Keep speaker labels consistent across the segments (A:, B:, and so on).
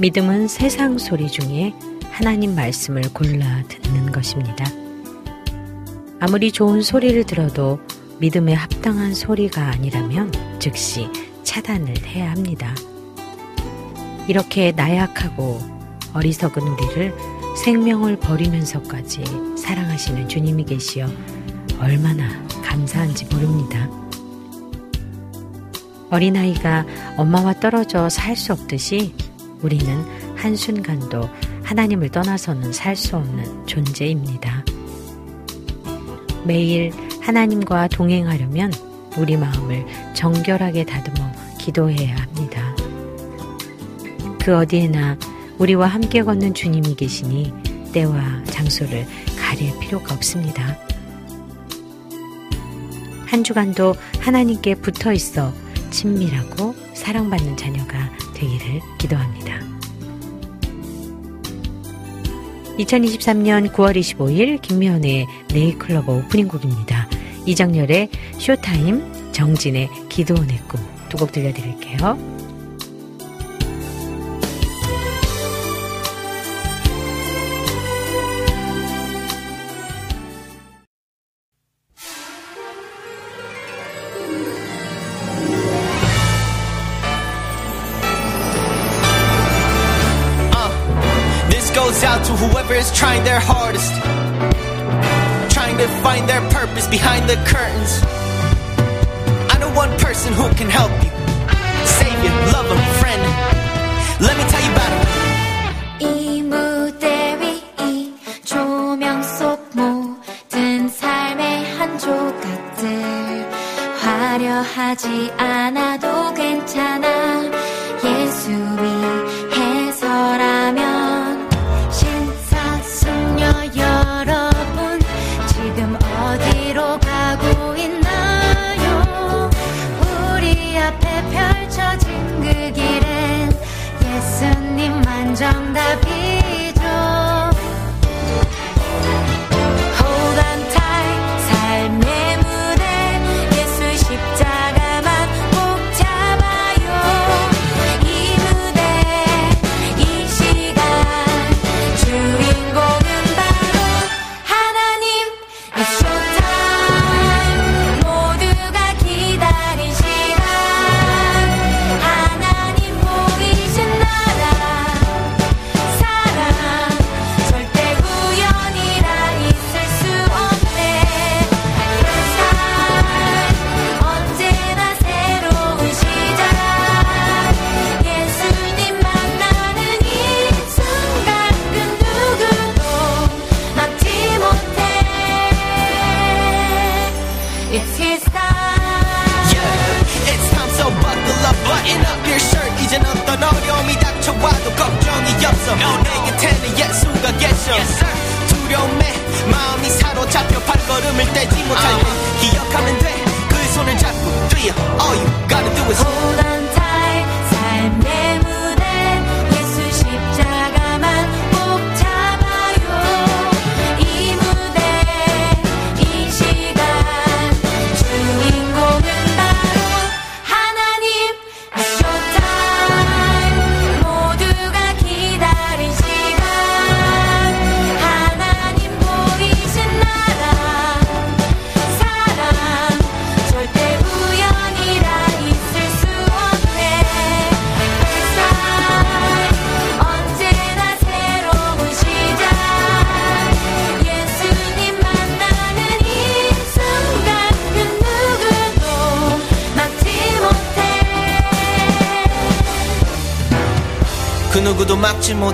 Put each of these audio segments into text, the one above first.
A: 믿음은 세상 소리 중에 하나님 말씀을 골라 듣는 것입니다. 아무리 좋은 소리를 들어도 믿음에 합당한 소리가 아니라면 즉시 차단을 해야 합니다. 이렇게 나약하고 어리석은 우리를 생명을 버리면서까지 사랑하시는 주님이 계시어 얼마나 감사한지 모릅니다. 어린아이가 엄마와 떨어져 살 수 없듯이 우리는 한순간도 하나님을 떠나서는 살 수 없는 존재입니다. 매일 하나님과 동행하려면 우리 마음을 정결하게 다듬어 기도해야 합니다. 그 어디에나 우리와 함께 걷는 주님이 계시니 때와 장소를 가릴 필요가 없습니다. 한 주간도 하나님께 붙어 있어 친밀하고 사랑받는 자녀가 되기를 기도합니다. 2023년 9월 25일 김미연의 네이클로버 오프닝 곡입니다. 이정열의 쇼타임, 정진의 기도원의 꿈 두 곡 들려드릴게요.
B: Trying their hardest, trying to find their purpose behind the curtains.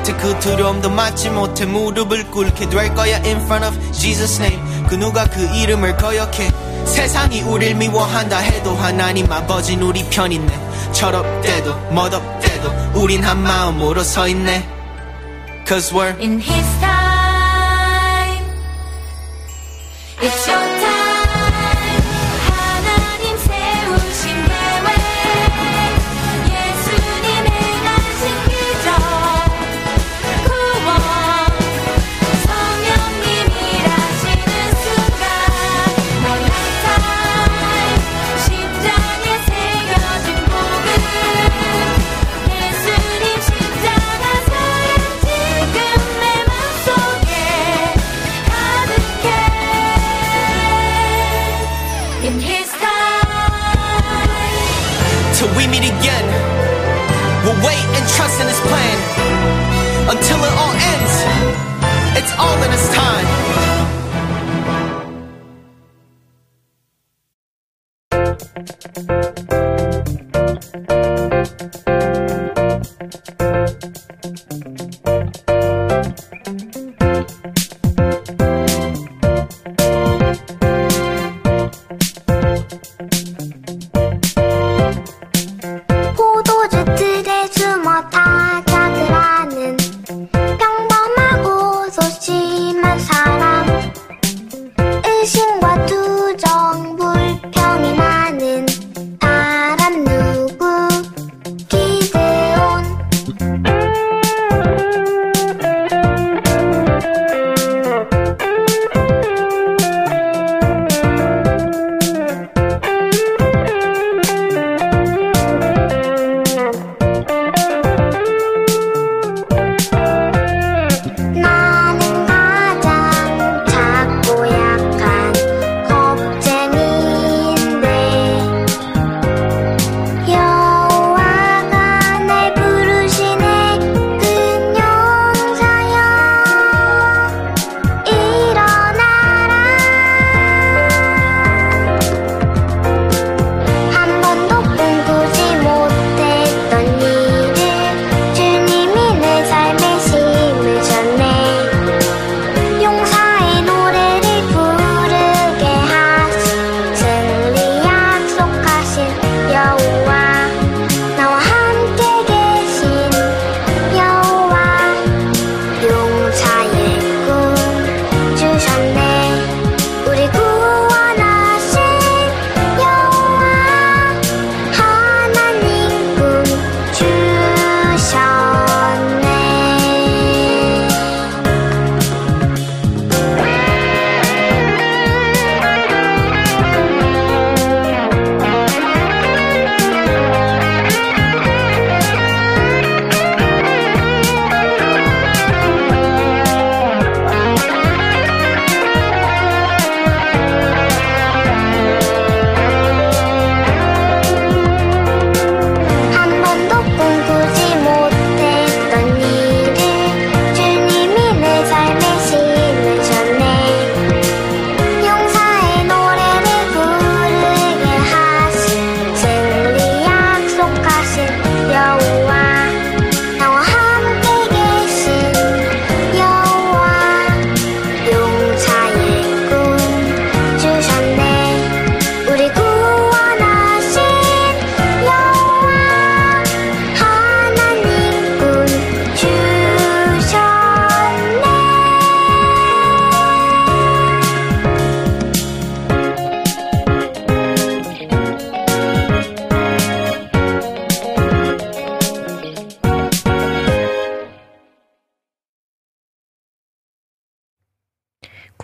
C: 못해
B: 그 두려움도 막지 못해 무릎을 꿇게 될 거야 in front of Jesus name. 그 누가 그 이름을 거역해? 세상이 우릴 미워한다 해도 하나님 아버진 우리 편있네. 철없대도 멋없대도 우린 한 마음으로 서 있네. Cause we're
C: In His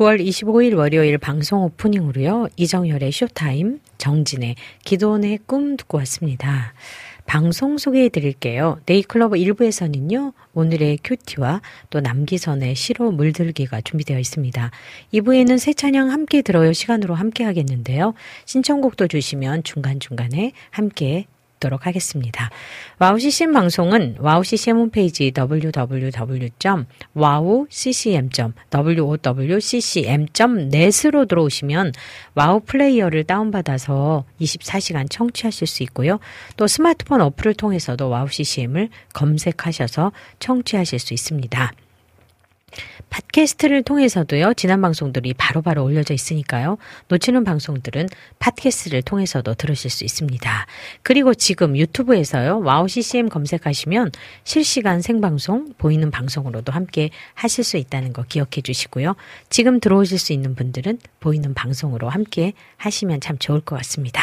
A: 9월 25일 월요일 방송 오프닝으로요. 이정열의 쇼타임, 정진의 기도원의 꿈 듣고 왔습니다. 방송 소개해 드릴게요. 네잎클로버 1부에서는요, 오늘의 QT와 또 남기선의 시로 물들기가 준비되어 있습니다. 2부에는 새 찬양 함께 들어요 시간으로 함께 하겠는데요. 신청곡도 주시면 중간중간에 함께 듣도록 하겠습니다. 와우 CCM 방송은 와우 CCM 홈페이지 www.wowccm.wowccm.net으로 들어오시면 와우 플레이어를 다운받아서 24시간 청취하실 수 있고요. 또 스마트폰 어플을 통해서도 와우 CCM을 검색하셔서 청취하실 수 있습니다. 팟캐스트를 통해서도요, 지난 방송들이 바로바로 바로 올려져 있으니까요, 놓치는 방송들은 팟캐스트를 통해서도 들으실 수 있습니다. 그리고 지금 유튜브에서요, 와우 CCM 검색하시면 실시간 생방송, 보이는 방송으로도 함께 하실 수 있다는 거 기억해 주시고요. 지금 들어오실 수 있는 분들은 보이는 방송으로 함께 하시면 참 좋을 것 같습니다.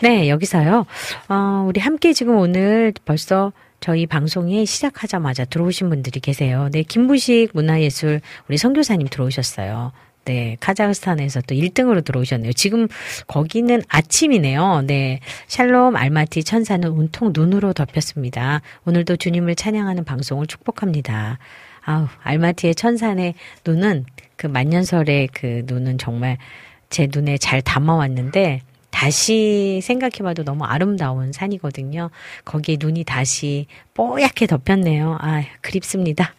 A: 네, 여기서요, 어, 우리 함께 지금 오늘 벌써 저희 방송에 시작하자마자 들어오신 분들이 계세요. 네, 김부식 문화예술 우리 선교사님 들어오셨어요. 네, 카자흐스탄에서 또 1등으로 들어오셨네요. 지금 거기는 아침이네요. 네, 샬롬 알마티 천사는 온통 눈으로 덮였습니다. 오늘도 주님을 찬양하는 방송을 축복합니다. 아우, 알마티의 천산의 눈은 그 만년설의 그 눈은 정말 제 눈에 잘 담아왔는데 다시 생각해봐도 너무 아름다운 산이거든요. 거기에 눈이 다시 뽀얗게 덮였네요. 아, 그립습니다.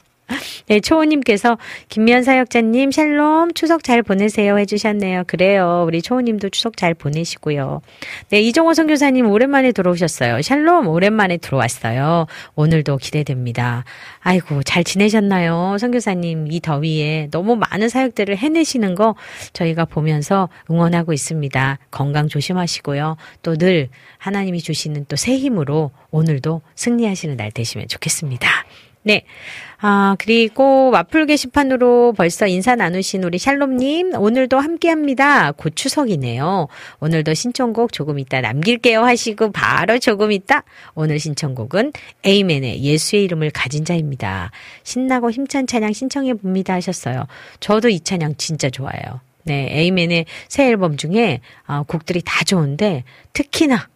A: 네, 초호님께서 김미연 사역자님 샬롬 추석 잘 보내세요 해주셨네요. 그래요. 우리 초호님도 추석 잘 보내시고요. 네, 이종호 선교사님 오랜만에 들어오셨어요. 샬롬 오랜만에 들어왔어요. 오늘도 기대됩니다. 아이고 잘 지내셨나요, 선교사님 이 더위에 너무 많은 사역들을 해내시는 거 저희가 보면서 응원하고 있습니다. 건강 조심하시고요. 또 늘 하나님이 주시는 또 새 힘으로 오늘도 승리하시는 날 되시면 좋겠습니다. 네. 아, 그리고 와플 게시판으로 벌써 인사 나누신 우리 샬롬님, 오늘도 함께 합니다. 곧 추석이네요. 오늘도 신청곡 조금 이따 남길게요 하시고 바로 조금 이따 오늘 신청곡은 에이맨의 예수의 이름을 가진 자입니다. 신나고 힘찬 찬양 신청해 봅니다 하셨어요. 저도 이 찬양 진짜 좋아해요. 네, 에이맨의 새 앨범 중에 아, 곡들이 다 좋은데 특히나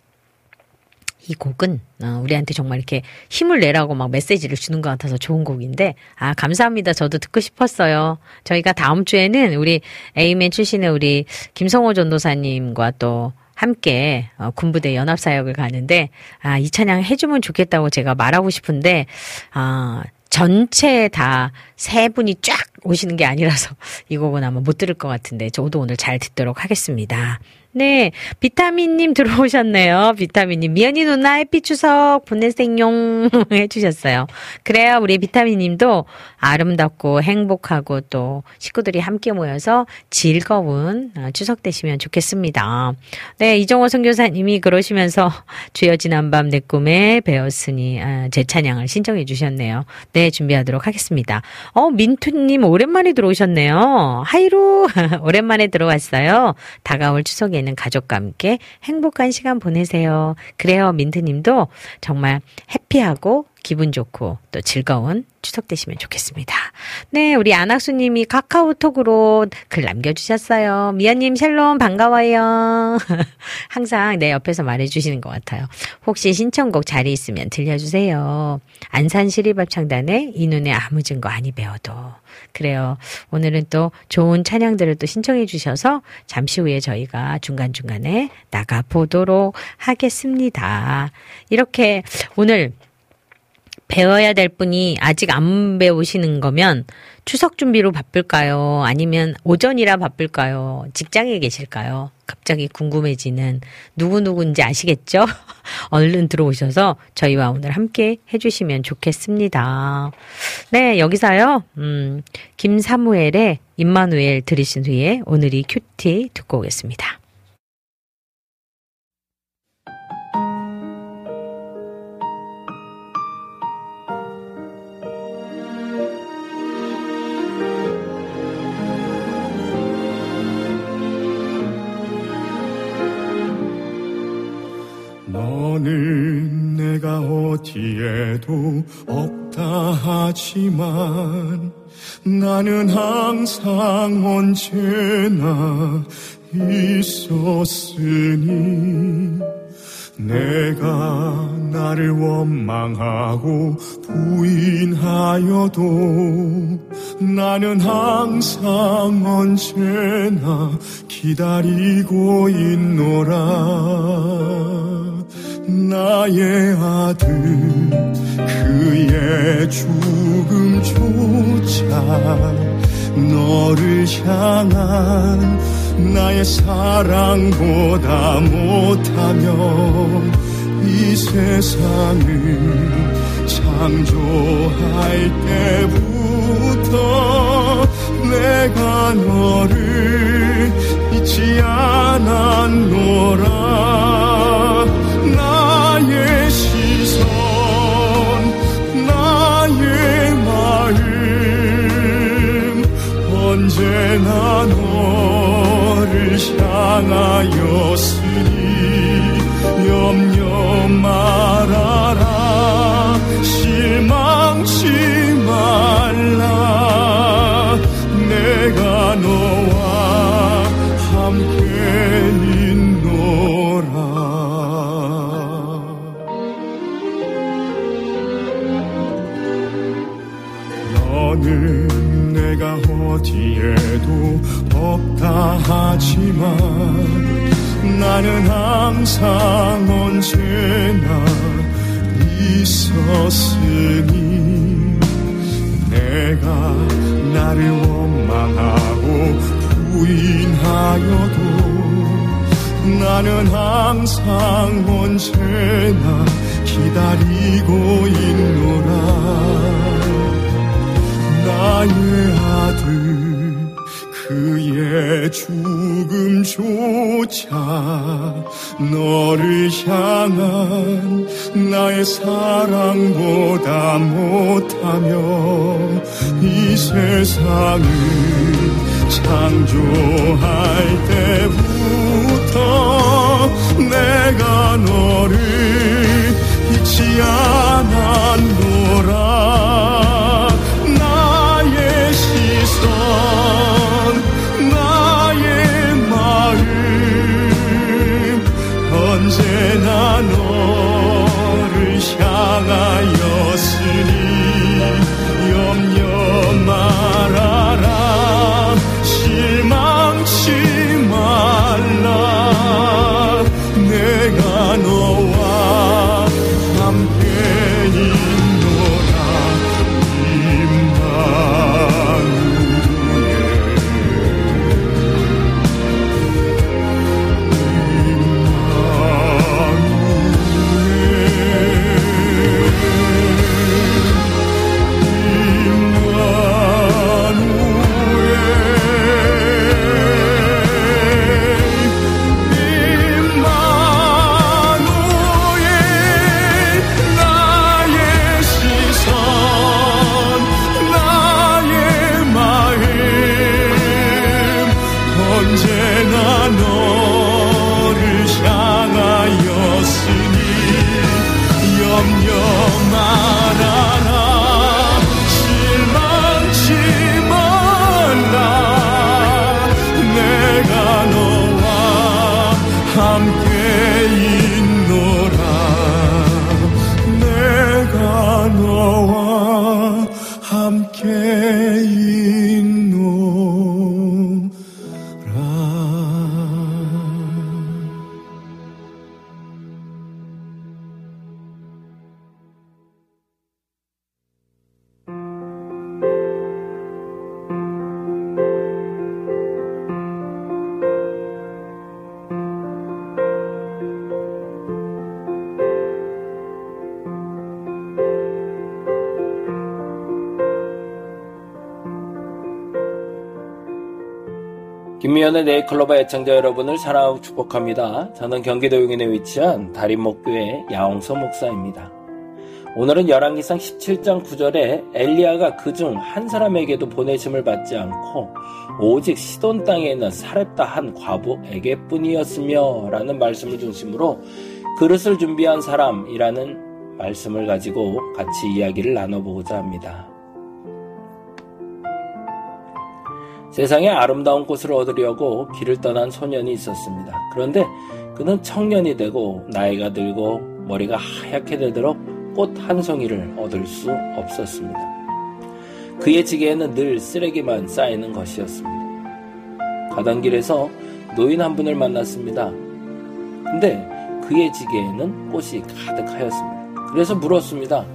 A: 이 곡은 어, 우리한테 정말 이렇게 힘을 내라고 막 메시지를 주는 것 같아서 좋은 곡인데 아 감사합니다. 저도 듣고 싶었어요. 저희가 다음 주에는 우리 에이맨 출신의 우리 김성호 전도사님과 또 함께 어, 군부대 연합사역을 가는데 아 이 찬양 해주면 좋겠다고 제가 말하고 싶은데 아 전체 다 세 분이 쫙 오시는 게 아니라서 이 곡은 아마 못 들을 것 같은데 저도 오늘 잘 듣도록 하겠습니다. 네. 비타민님 들어오셨네요. 비타민님. 미연이 누나 햇빛 추석 보내생용 해주셨어요. 그래요. 우리 비타민님도 아름답고 행복하고 또 식구들이 함께 모여서 즐거운 어, 추석 되시면 좋겠습니다. 네. 이정호 선교사님이 그러시면서 주여 지난 밤 내 꿈에 배웠으니 아, 제 찬양을 신청해 주셨네요. 네. 준비하도록 하겠습니다. 어, 민투님 오랜만에 들어오셨네요. 하이로 오랜만에 들어왔어요. 다가올 추석에 있는 가족과 함께 행복한 시간 보내세요. 그래요, 민트님도 정말 해피하고 기분 좋고 또 즐거운 추석 되시면 좋겠습니다. 네, 우리 안학수님이 카카오톡으로 글 남겨주셨어요. 미연님 샬롬 반가워요. 항상 내 옆에서 말해주시는 것 같아요. 혹시 신청곡 자리 있으면 들려주세요. 안산 시리밥창단의 이 눈에 아무 증거 아니 배워도. 그래요. 오늘은 또 좋은 찬양들을 또 신청해 주셔서 잠시 후에 저희가 중간중간에 나가 보도록 하겠습니다. 이렇게 오늘 배워야 될 분이 아직 안 배우시는 거면 추석 준비로 바쁠까요? 아니면 오전이라 바쁠까요? 직장에 계실까요? 갑자기 궁금해지는 누구누구인지 아시겠죠? 얼른 들어오셔서 저희와 오늘 함께 해주시면 좋겠습니다. 네, 여기서요, 음, 김사무엘의 임마누엘 들으신 후에 오늘이 큐티 듣고 오겠습니다.
D: 너는 내가 어디에도 없다 하지만 나는 항상 언제나 있었으니 내가 나를 원망하고 부인하여도 나는 항상 언제나 기다리고 있노라 나의 아들 그의 죽음조차 너를 향한 나의 사랑보다 못하면 이 세상을 창조할 때부터 내가 너를 잊지 않았노라 나의 시선 나의 마음 언제나 너를 향하였으니 염려 말아라. 실망치 말라. 내가 너 하지만 나는 항상 언제나 있었으니 내가 나를 원망하고 부인하여도 나는 항상 언제나 기다리고 있노라. 나의 아들 죽음조차 너를 향한 나의 사랑보다 못하며 이 세상을 창조할 때부터 내가 너를 잊지 않았노 언제나 너를 향하였
E: 김미연의 네이클로바 애청자 여러분을 사랑하고 축복합니다. 저는 경기도 용인에 위치한 다림목교회 야홍서 목사입니다. 오늘은 열왕기상 17장 9절에 엘리야가 그중 한 사람에게도 보내심을 받지 않고 오직 시돈 땅에 있는 사렙다 한 과부에게 뿐이었으며 라는 말씀을 중심으로 그릇을 준비한 사람이라는 말씀을 가지고 같이 이야기를 나눠보고자 합니다. 세상에 아름다운 꽃을 얻으려고 길을 떠난 소년이 있었습니다. 그런데 그는 청년이 되고 나이가 들고 머리가 하얗게 되도록 꽃 한 송이를 얻을 수 없었습니다. 그의 지게에는 늘 쓰레기만 쌓이는 것이었습니다. 가던 길에서 노인 한 분을 만났습니다. 근데 그의 지게에는 꽃이 가득하였습니다. 그래서 물었습니다.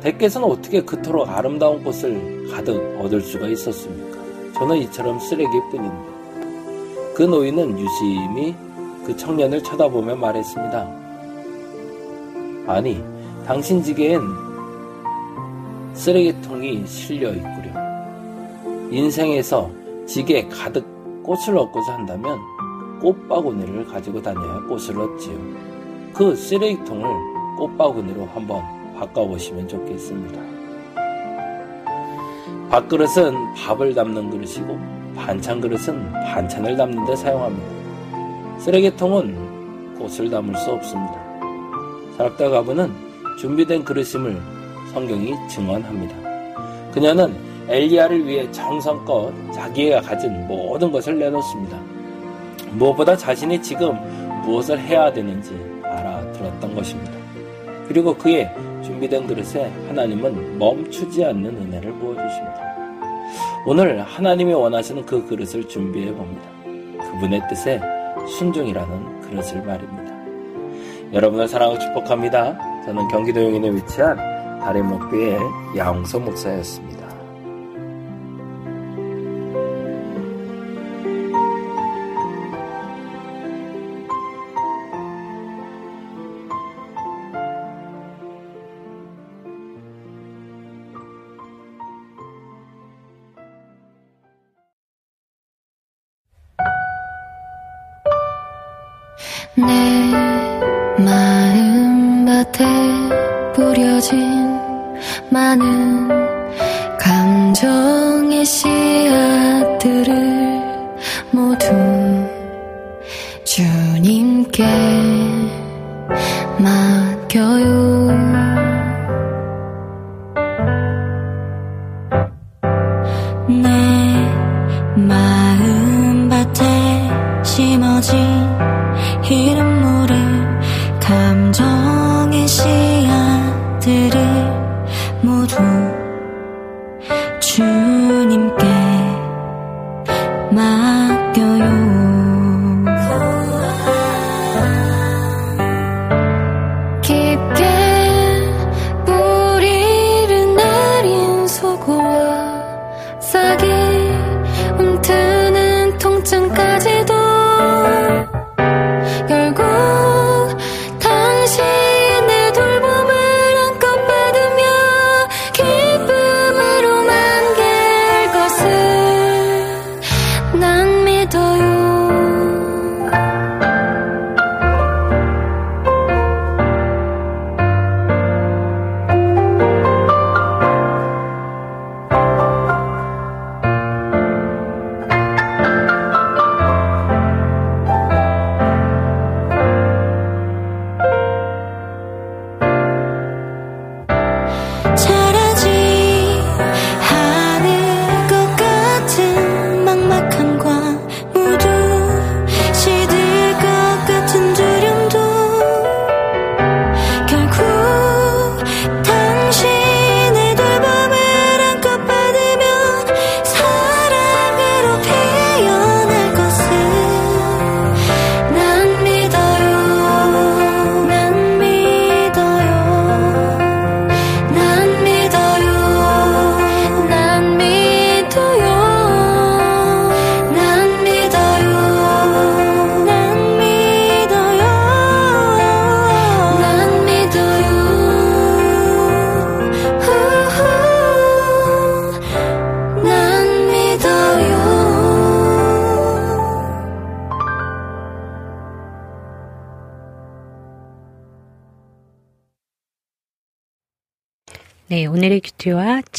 E: 대께서는 어떻게 그토록 아름다운 꽃을 가득 얻을 수가 있었습니까? 저는 이처럼 뿐인데. 그 노인은 유심히 그 청년을 쳐다보며 말했습니다. 아니, 당신 지게엔 쓰레기통이 실려 있구려. 인생에서 지게 가득 꽃을 얻고자 한다면 꽃바구니를 가지고 다녀야 꽃을 얻지요. 그 쓰레기통을 꽃바구니로 한번 바꿔보시면 좋겠습니다. 밥그릇은 밥을 담는 그릇이고 반찬 그릇은 반찬을 담는 데 사용합니다. 쓰레기통은 꽃을 담을 수 없습니다. 사락다 가부는 준비된 그릇임을 성경이 증언합니다. 그녀는 엘리야를 위해 정성껏 자기가 가진 모든 것을 내놓습니다. 무엇보다 자신이 지금 무엇을 해야 되는지 알아들었던 것입니다. 그리고 그의 준비된 그릇에 하나님은 멈추지 않는 은혜를 부어주십니다. 오늘 하나님이 원하시는 그 그릇을 준비해 봅니다. 그분의 뜻에 순종이라는 그릇을 말입니다. 여러분을 사랑하고 축복합니다. 저는 경기도 용인에 위치한 다리목교의 야홍서 목사였습니다.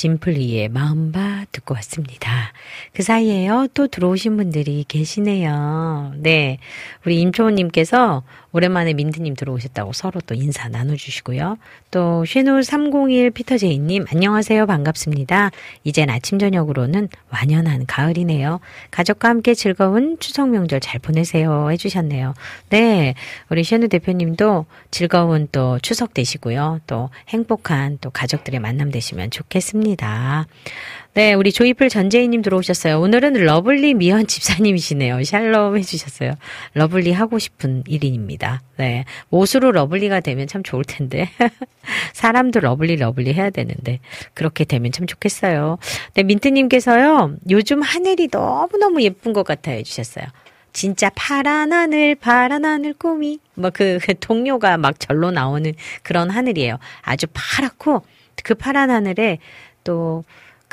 A: 진플리의 마음바 듣고 왔습니다. 그 사이에요, 또 들어오신 분들이 계시네요. 네, 우리 임초원님께서 오랜만에 민트님 들어오셨다고 서로 또 인사 나눠주시고요. 또 쉐누 301 피터제이님, 안녕하세요. 반갑습니다. 이젠 아침, 저녁으로는 완연한 가을이네요. 가족과 함께 즐거운 추석 명절 잘 보내세요. 해주셨네요. 네, 우리 쉐누 대표님도 즐거운 또 추석 되시고요. 또 행복한 또 가족들의 만남 되시면 좋겠습니다. 네, 우리 조이풀 전재희님 들어오셨어요. 오늘은 lovely 미현 집사님이시네요. 샬롬 해주셨어요. lovely 하고 싶은 1인입니다. 네. 옷으로 lovely가 되면 참 좋을 텐데. 사람도 lovely lovely 해야 되는데. 그렇게 되면 참 좋겠어요. 네, 민트님께서요. 요즘 하늘이 너무너무 예쁜 것 같아요. 해주셨어요. 진짜 파란 하늘, 파란 하늘 꿈이. 뭐 그, 그 동요가 막 절로 나오는 그런 하늘이에요. 아주 파랗고 그 파란 하늘에 또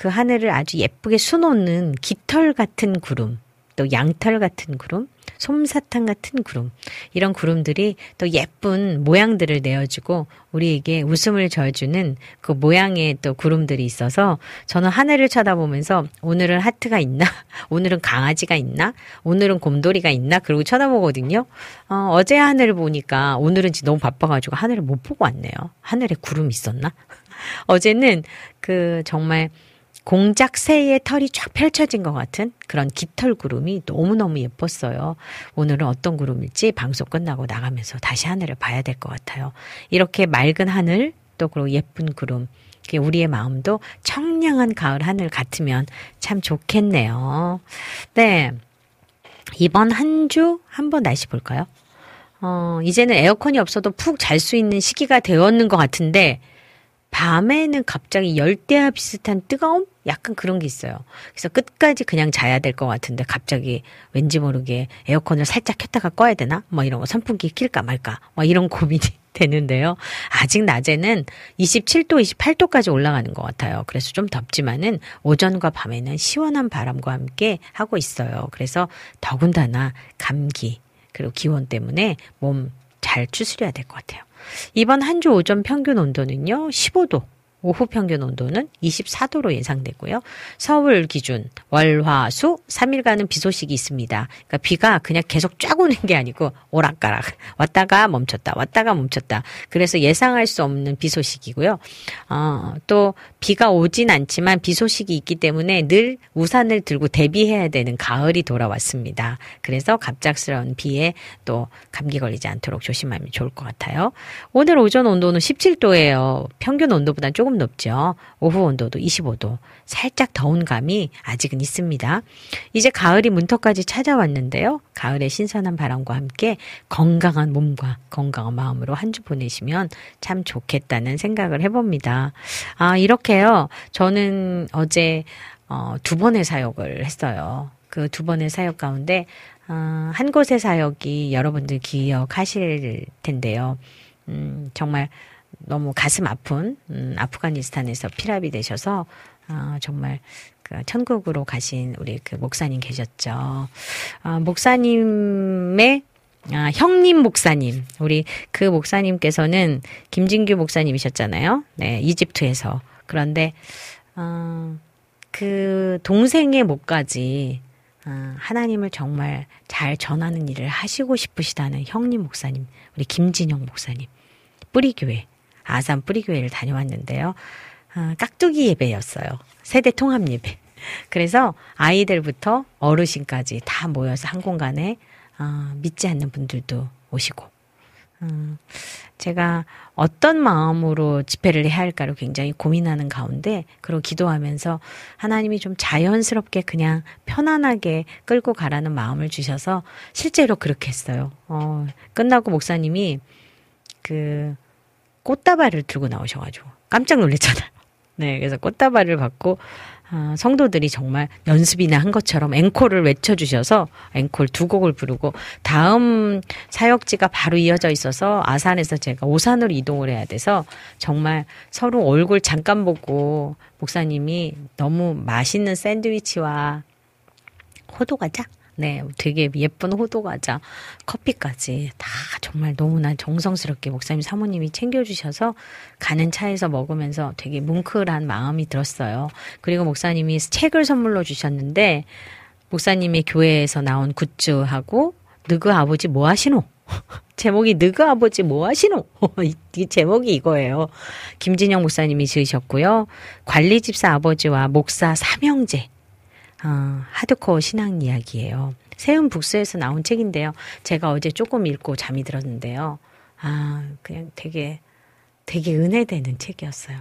A: 그 하늘을 아주 예쁘게 수놓는 깃털 같은 구름, 또 양털 같은 구름, 솜사탕 같은 구름. 이런 구름들이 또 예쁜 모양들을 내어주고 우리에게 웃음을 져주는 그 모양의 또 구름들이 있어서 저는 하늘을 쳐다보면서 오늘은 하트가 있나? 오늘은 강아지가 있나? 오늘은 곰돌이가 있나? 그러고 쳐다보거든요. 어, 어제 하늘을 보니까 오늘은 너무 바빠가지고 하늘을 못 보고 왔네요. 하늘에 구름 있었나? 어제는 그 정말 공작 새의 털이 쫙 펼쳐진 것 같은 그런 깃털 구름이 너무너무 예뻤어요. 오늘은 어떤 구름일지 방송 끝나고 나가면서 다시 하늘을 봐야 될 것 같아요. 이렇게 맑은 하늘, 또 그리고 예쁜 구름, 우리의 마음도 청량한 가을 하늘 같으면 참 좋겠네요. 네. 이번 한 주 한번 날씨 볼까요? 어, 이제는 에어컨이 없어도 푹 잘 수 있는 시기가 되었는 것 같은데, 밤에는 갑자기 열대야 비슷한 뜨거움? 약간 그런 게 있어요. 그래서 끝까지 그냥 자야 될 것 같은데 갑자기 왠지 모르게 에어컨을 살짝 켰다가 꺼야 되나? 뭐 이런 거 선풍기 킬까 말까? 뭐 이런 고민이 되는데요. 아직 낮에는 27도, 28도까지 올라가는 것 같아요. 그래서 좀 덥지만은 오전과 밤에는 시원한 바람과 함께 하고 있어요. 그래서 더군다나 감기 그리고 기온 때문에 몸 잘 추스려야 될 것 같아요. 이번 한 주 오전 평균 온도는요, 15도. 오후 평균 온도는 24도로 예상되고요. 서울 기준 월화수 3일간은 비 소식이 있습니다. 그러니까 비가 그냥 계속 쫙 오는 게 아니고 오락가락 왔다가 멈췄다 왔다가 멈췄다. 그래서 예상할 수 없는 비 소식이고요. 어, 또 비가 오진 않지만 비 소식이 있기 때문에 늘 우산을 들고 대비해야 되는 가을이 돌아왔습니다. 그래서 갑작스러운 비에 또 감기 걸리지 않도록 조심하면 좋을 것 같아요. 오늘 오전 온도는 17도예요. 평균 온도보다 조금 조금 높죠. 오후 온도도 25도. 살짝 더운 감이 아직은 있습니다. 이제 가을이 문턱까지 찾아왔는데요. 가을의 신선한 바람과 함께 건강한 몸과 건강한 마음으로 한 주 보내시면 참 좋겠다는 생각을 해봅니다. 아, 이렇게요. 저는 어제 어, 두 번의 사역을 했어요. 그 두 번의 사역 가운데 어, 한 곳의 사역이 여러분들 기억하실 텐데요. 음, 정말 너무 가슴 아픈 음, 아프가니스탄에서 피랍이 되셔서 어, 정말 그 천국으로 가신 우리 그 목사님 계셨죠. 어, 목사님의 아, 형님 목사님, 우리 그 목사님께서는 김진규 목사님이셨잖아요. 네, 이집트에서. 그런데, 어, 그 동생의 목까지, 어, 하나님을 정말 잘 전하는 일을 하시고 싶으시다는 형님 목사님, 우리 김진영 목사님, 뿌리교회. 아산 뿌리교회를 다녀왔는데요. 아, 깍두기 예배였어요. 세대 통합 예배. 그래서 아이들부터 어르신까지 다 모여서 한 공간에 어, 믿지 않는 분들도 오시고 음, 제가 어떤 마음으로 집회를 해야 할까를 굉장히 고민하는 가운데 그리고 기도하면서 하나님이 좀 자연스럽게 그냥 편안하게 끌고 가라는 마음을 주셔서 실제로 그렇게 했어요. 어, 끝나고 목사님이 그 꽃다발을 들고 나오셔가지고 깜짝 놀랐잖아요. 네, 그래서 꽃다발을 받고 아, 성도들이 정말 연습이나 한 것처럼 앵콜을 외쳐주셔서 앵콜 두 곡을 부르고 다음 사역지가 바로 이어져 있어서 아산에서 제가 오산으로 이동을 해야 돼서 정말 서로 얼굴 잠깐 보고 목사님이 너무 맛있는 샌드위치와 호두과자 네, 되게 예쁜 호두 과자, 커피까지 다 정말 너무나 정성스럽게 목사님 사모님이 챙겨주셔서 가는 차에서 먹으면서 되게 뭉클한 마음이 들었어요. 그리고 목사님이 책을 선물로 주셨는데 목사님의 교회에서 나온 굿즈하고 느그 아버지 뭐 하시노? 제목이 느그 아버지 뭐 하시노? 이 제목이 이거예요. 김진영 목사님이 지으셨고요. 관리집사 아버지와 목사 삼형제 어, 하드코어 신앙 이야기예요. 세운 북스에서 나온 책인데요. 제가 어제 조금 읽고 잠이 들었는데요. 아, 그냥 되게, 되게 은혜되는 책이었어요.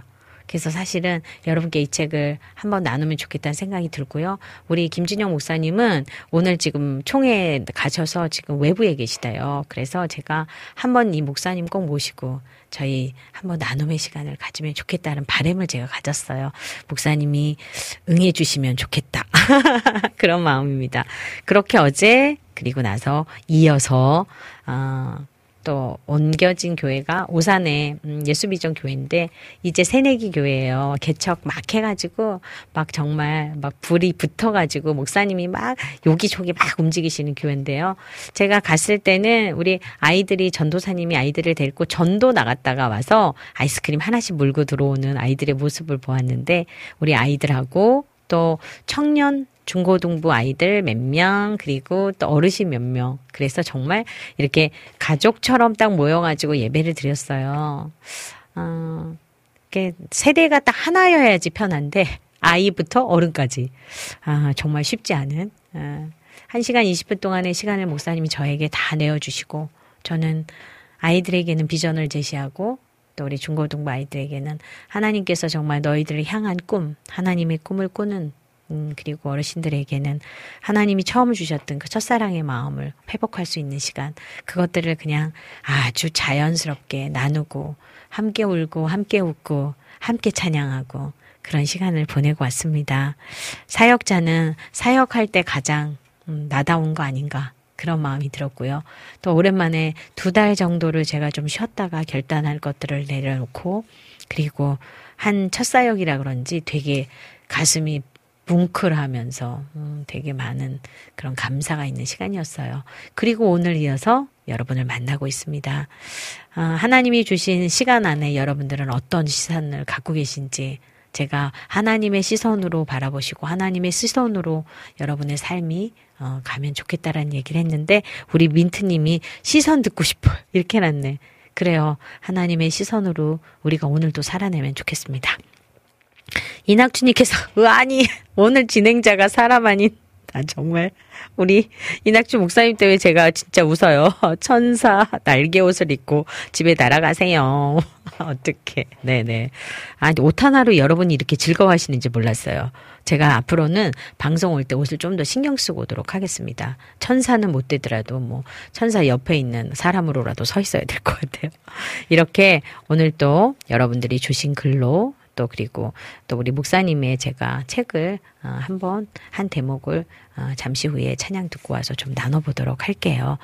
A: 그래서 사실은 여러분께 이 책을 한번 나누면 좋겠다는 생각이 들고요. 우리 김진영 목사님은 오늘 지금 총회 가셔서 지금 외부에 계시대요. 그래서 제가 한번 이 목사님 꼭 모시고 저희 한번 나눔의 시간을 가지면 좋겠다는 바램을 제가 가졌어요. 목사님이 응해 주시면 좋겠다. 그런 마음입니다. 그렇게 어제 그리고 나서 이어서 어, 또 옮겨진 교회가 오산의 음, 예수비전 교회인데 이제 새내기 교회예요. 개척 막 해가지고 막 정말 막 불이 붙어가지고 목사님이 막 여기저기 막 움직이시는 교회인데요. 제가 갔을 때는 우리 아이들이 전도사님이 아이들을 데리고 전도 나갔다가 와서 아이스크림 하나씩 물고 들어오는 아이들의 모습을 보았는데 우리 아이들하고 또 청년 중고등부 아이들 몇 명, 그리고 또 어르신 몇 명. 그래서 정말 이렇게 가족처럼 딱 모여가지고 예배를 드렸어요. 어, 이게 세대가 딱 하나여야지 편한데, 아이부터 어른까지. 아, 정말 쉽지 않은. 아, 1시간 20분 동안의 시간을 목사님이 저에게 다 내어주시고, 저는 아이들에게는 비전을 제시하고, 또 우리 중고등부 아이들에게는 하나님께서 정말 너희들을 향한 꿈, 하나님의 꿈을 꾸는 음, 그리고 어르신들에게는 하나님이 처음 주셨던 그 첫사랑의 마음을 회복할 수 있는 시간, 그것들을 그냥 아주 자연스럽게 나누고, 함께 울고, 함께 웃고, 함께 찬양하고, 그런 시간을 보내고 왔습니다. 사역자는 사역할 때 가장 음, 나다운 거 아닌가. 그런 마음이 들었고요. 또 오랜만에 두 달 정도를 제가 좀 쉬었다가 결단할 것들을 내려놓고, 그리고 한 첫 사역이라 그런지 되게 가슴이 뭉클하면서 음, 되게 많은 그런 감사가 있는 시간이었어요. 그리고 오늘 이어서 여러분을 만나고 있습니다. 아, 하나님이 주신 시간 안에 여러분들은 어떤 시선을 갖고 계신지 제가 하나님의 시선으로 바라보시고 하나님의 시선으로 여러분의 삶이 어, 가면 좋겠다라는 얘기를 했는데 우리 민트님이 시선 듣고 싶어 이렇게 해놨네. 그래요. 하나님의 시선으로 우리가 오늘도 살아내면 좋겠습니다. 이낙준님께서, 아니, 오늘 진행자가 사람 아닌, 아, 정말. 우리 이낙주 목사님 때문에 제가 진짜 웃어요. 천사 날개 옷을 입고 집에 날아가세요. 어떻게? 네네. 아니 옷 하나로 여러분이 이렇게 즐거워하시는지 몰랐어요. 제가 앞으로는 방송 올 때 옷을 좀 더 신경 쓰고 오도록 하겠습니다. 천사는 못 되더라도 뭐 천사 옆에 있는 사람으로라도 서 있어야 될 것 같아요. 이렇게 오늘 또 여러분들이 주신 글로 또 그리고 또 우리 목사님의 제가 책을 어, 한번 한 대목을 어, 잠시 후에 찬양 듣고 와서 좀 나눠보도록 할게요.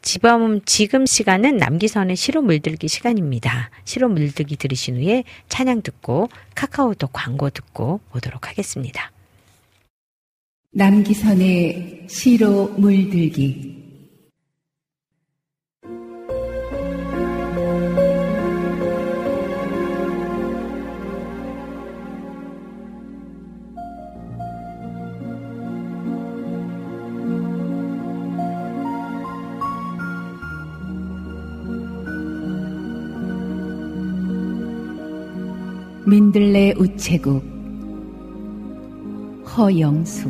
A: 지금 지금 시간은 남기선의 시로 물들기 시간입니다. 시로 물들기 들으신 후에 찬양 듣고 카카오톡 광고 듣고 오도록 하겠습니다.
F: 남기선의 시로 물들기 민들레 우체국 허영수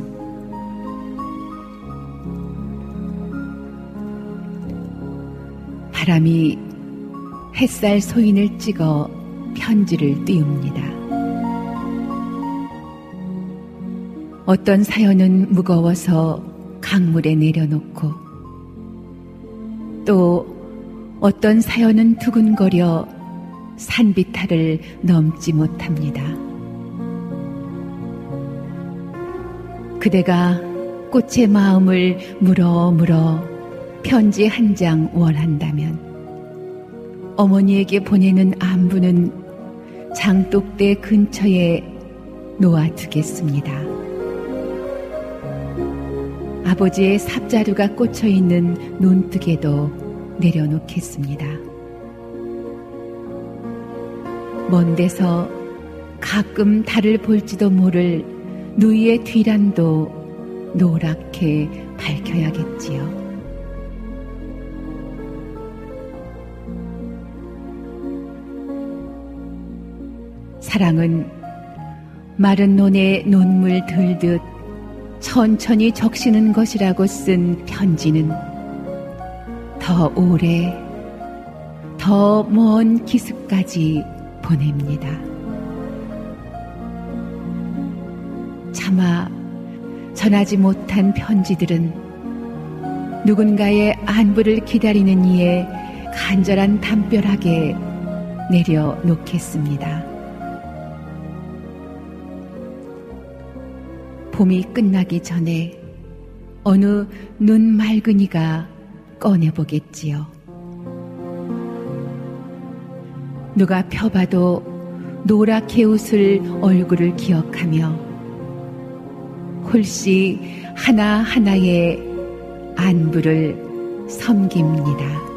F: 바람이 햇살 소인을 찍어 편지를 띄웁니다. 어떤 사연은 무거워서 강물에 내려놓고 또 어떤 사연은 두근거려 산비탈을 넘지 못합니다. 그대가 꽃의 마음을 물어 물어 편지 한 장 원한다면 어머니에게 보내는 안부는 장독대 근처에 놓아두겠습니다. 아버지의 삽자루가 꽂혀 있는 논뜨개도 내려놓겠습니다. 먼 데서 가끔 달을 볼지도 모를 누이의 뒤란도 노랗게 밝혀야겠지요. 사랑은 마른 논에 논물 들듯 천천히 적시는 것이라고 쓴 편지는 더 오래, 더 먼 기습까지 보냅니다.
G: 차마 전하지 못한 편지들은 누군가의 안부를 기다리는 이에 간절한 담벼락에 내려놓겠습니다. 봄이 끝나기 전에 어느 눈 맑은 이가 꺼내보겠지요. 누가 펴봐도 노랗게 웃을 얼굴을 기억하며 홀씨 하나하나의 안부를 섬깁니다.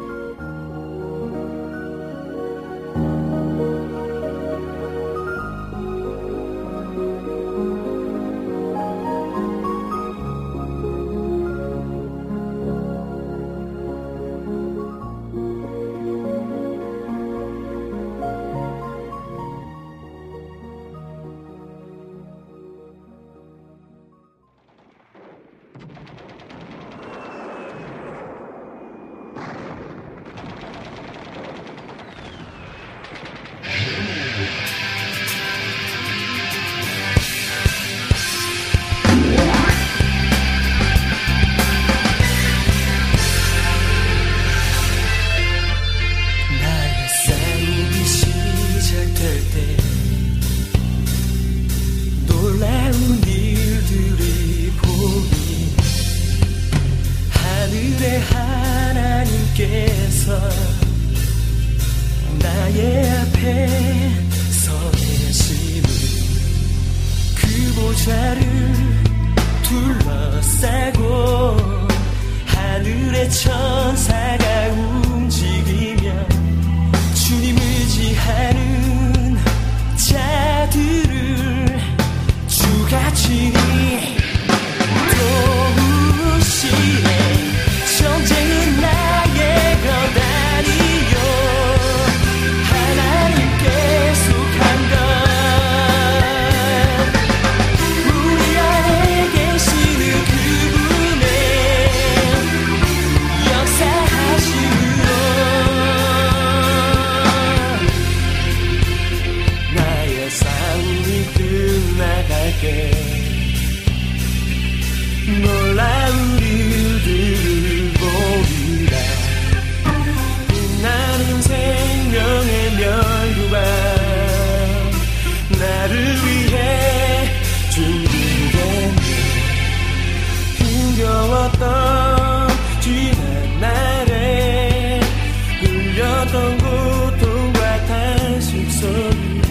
H: 어떤 고통과 탄식 속이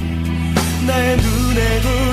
H: 나의 눈에
I: 보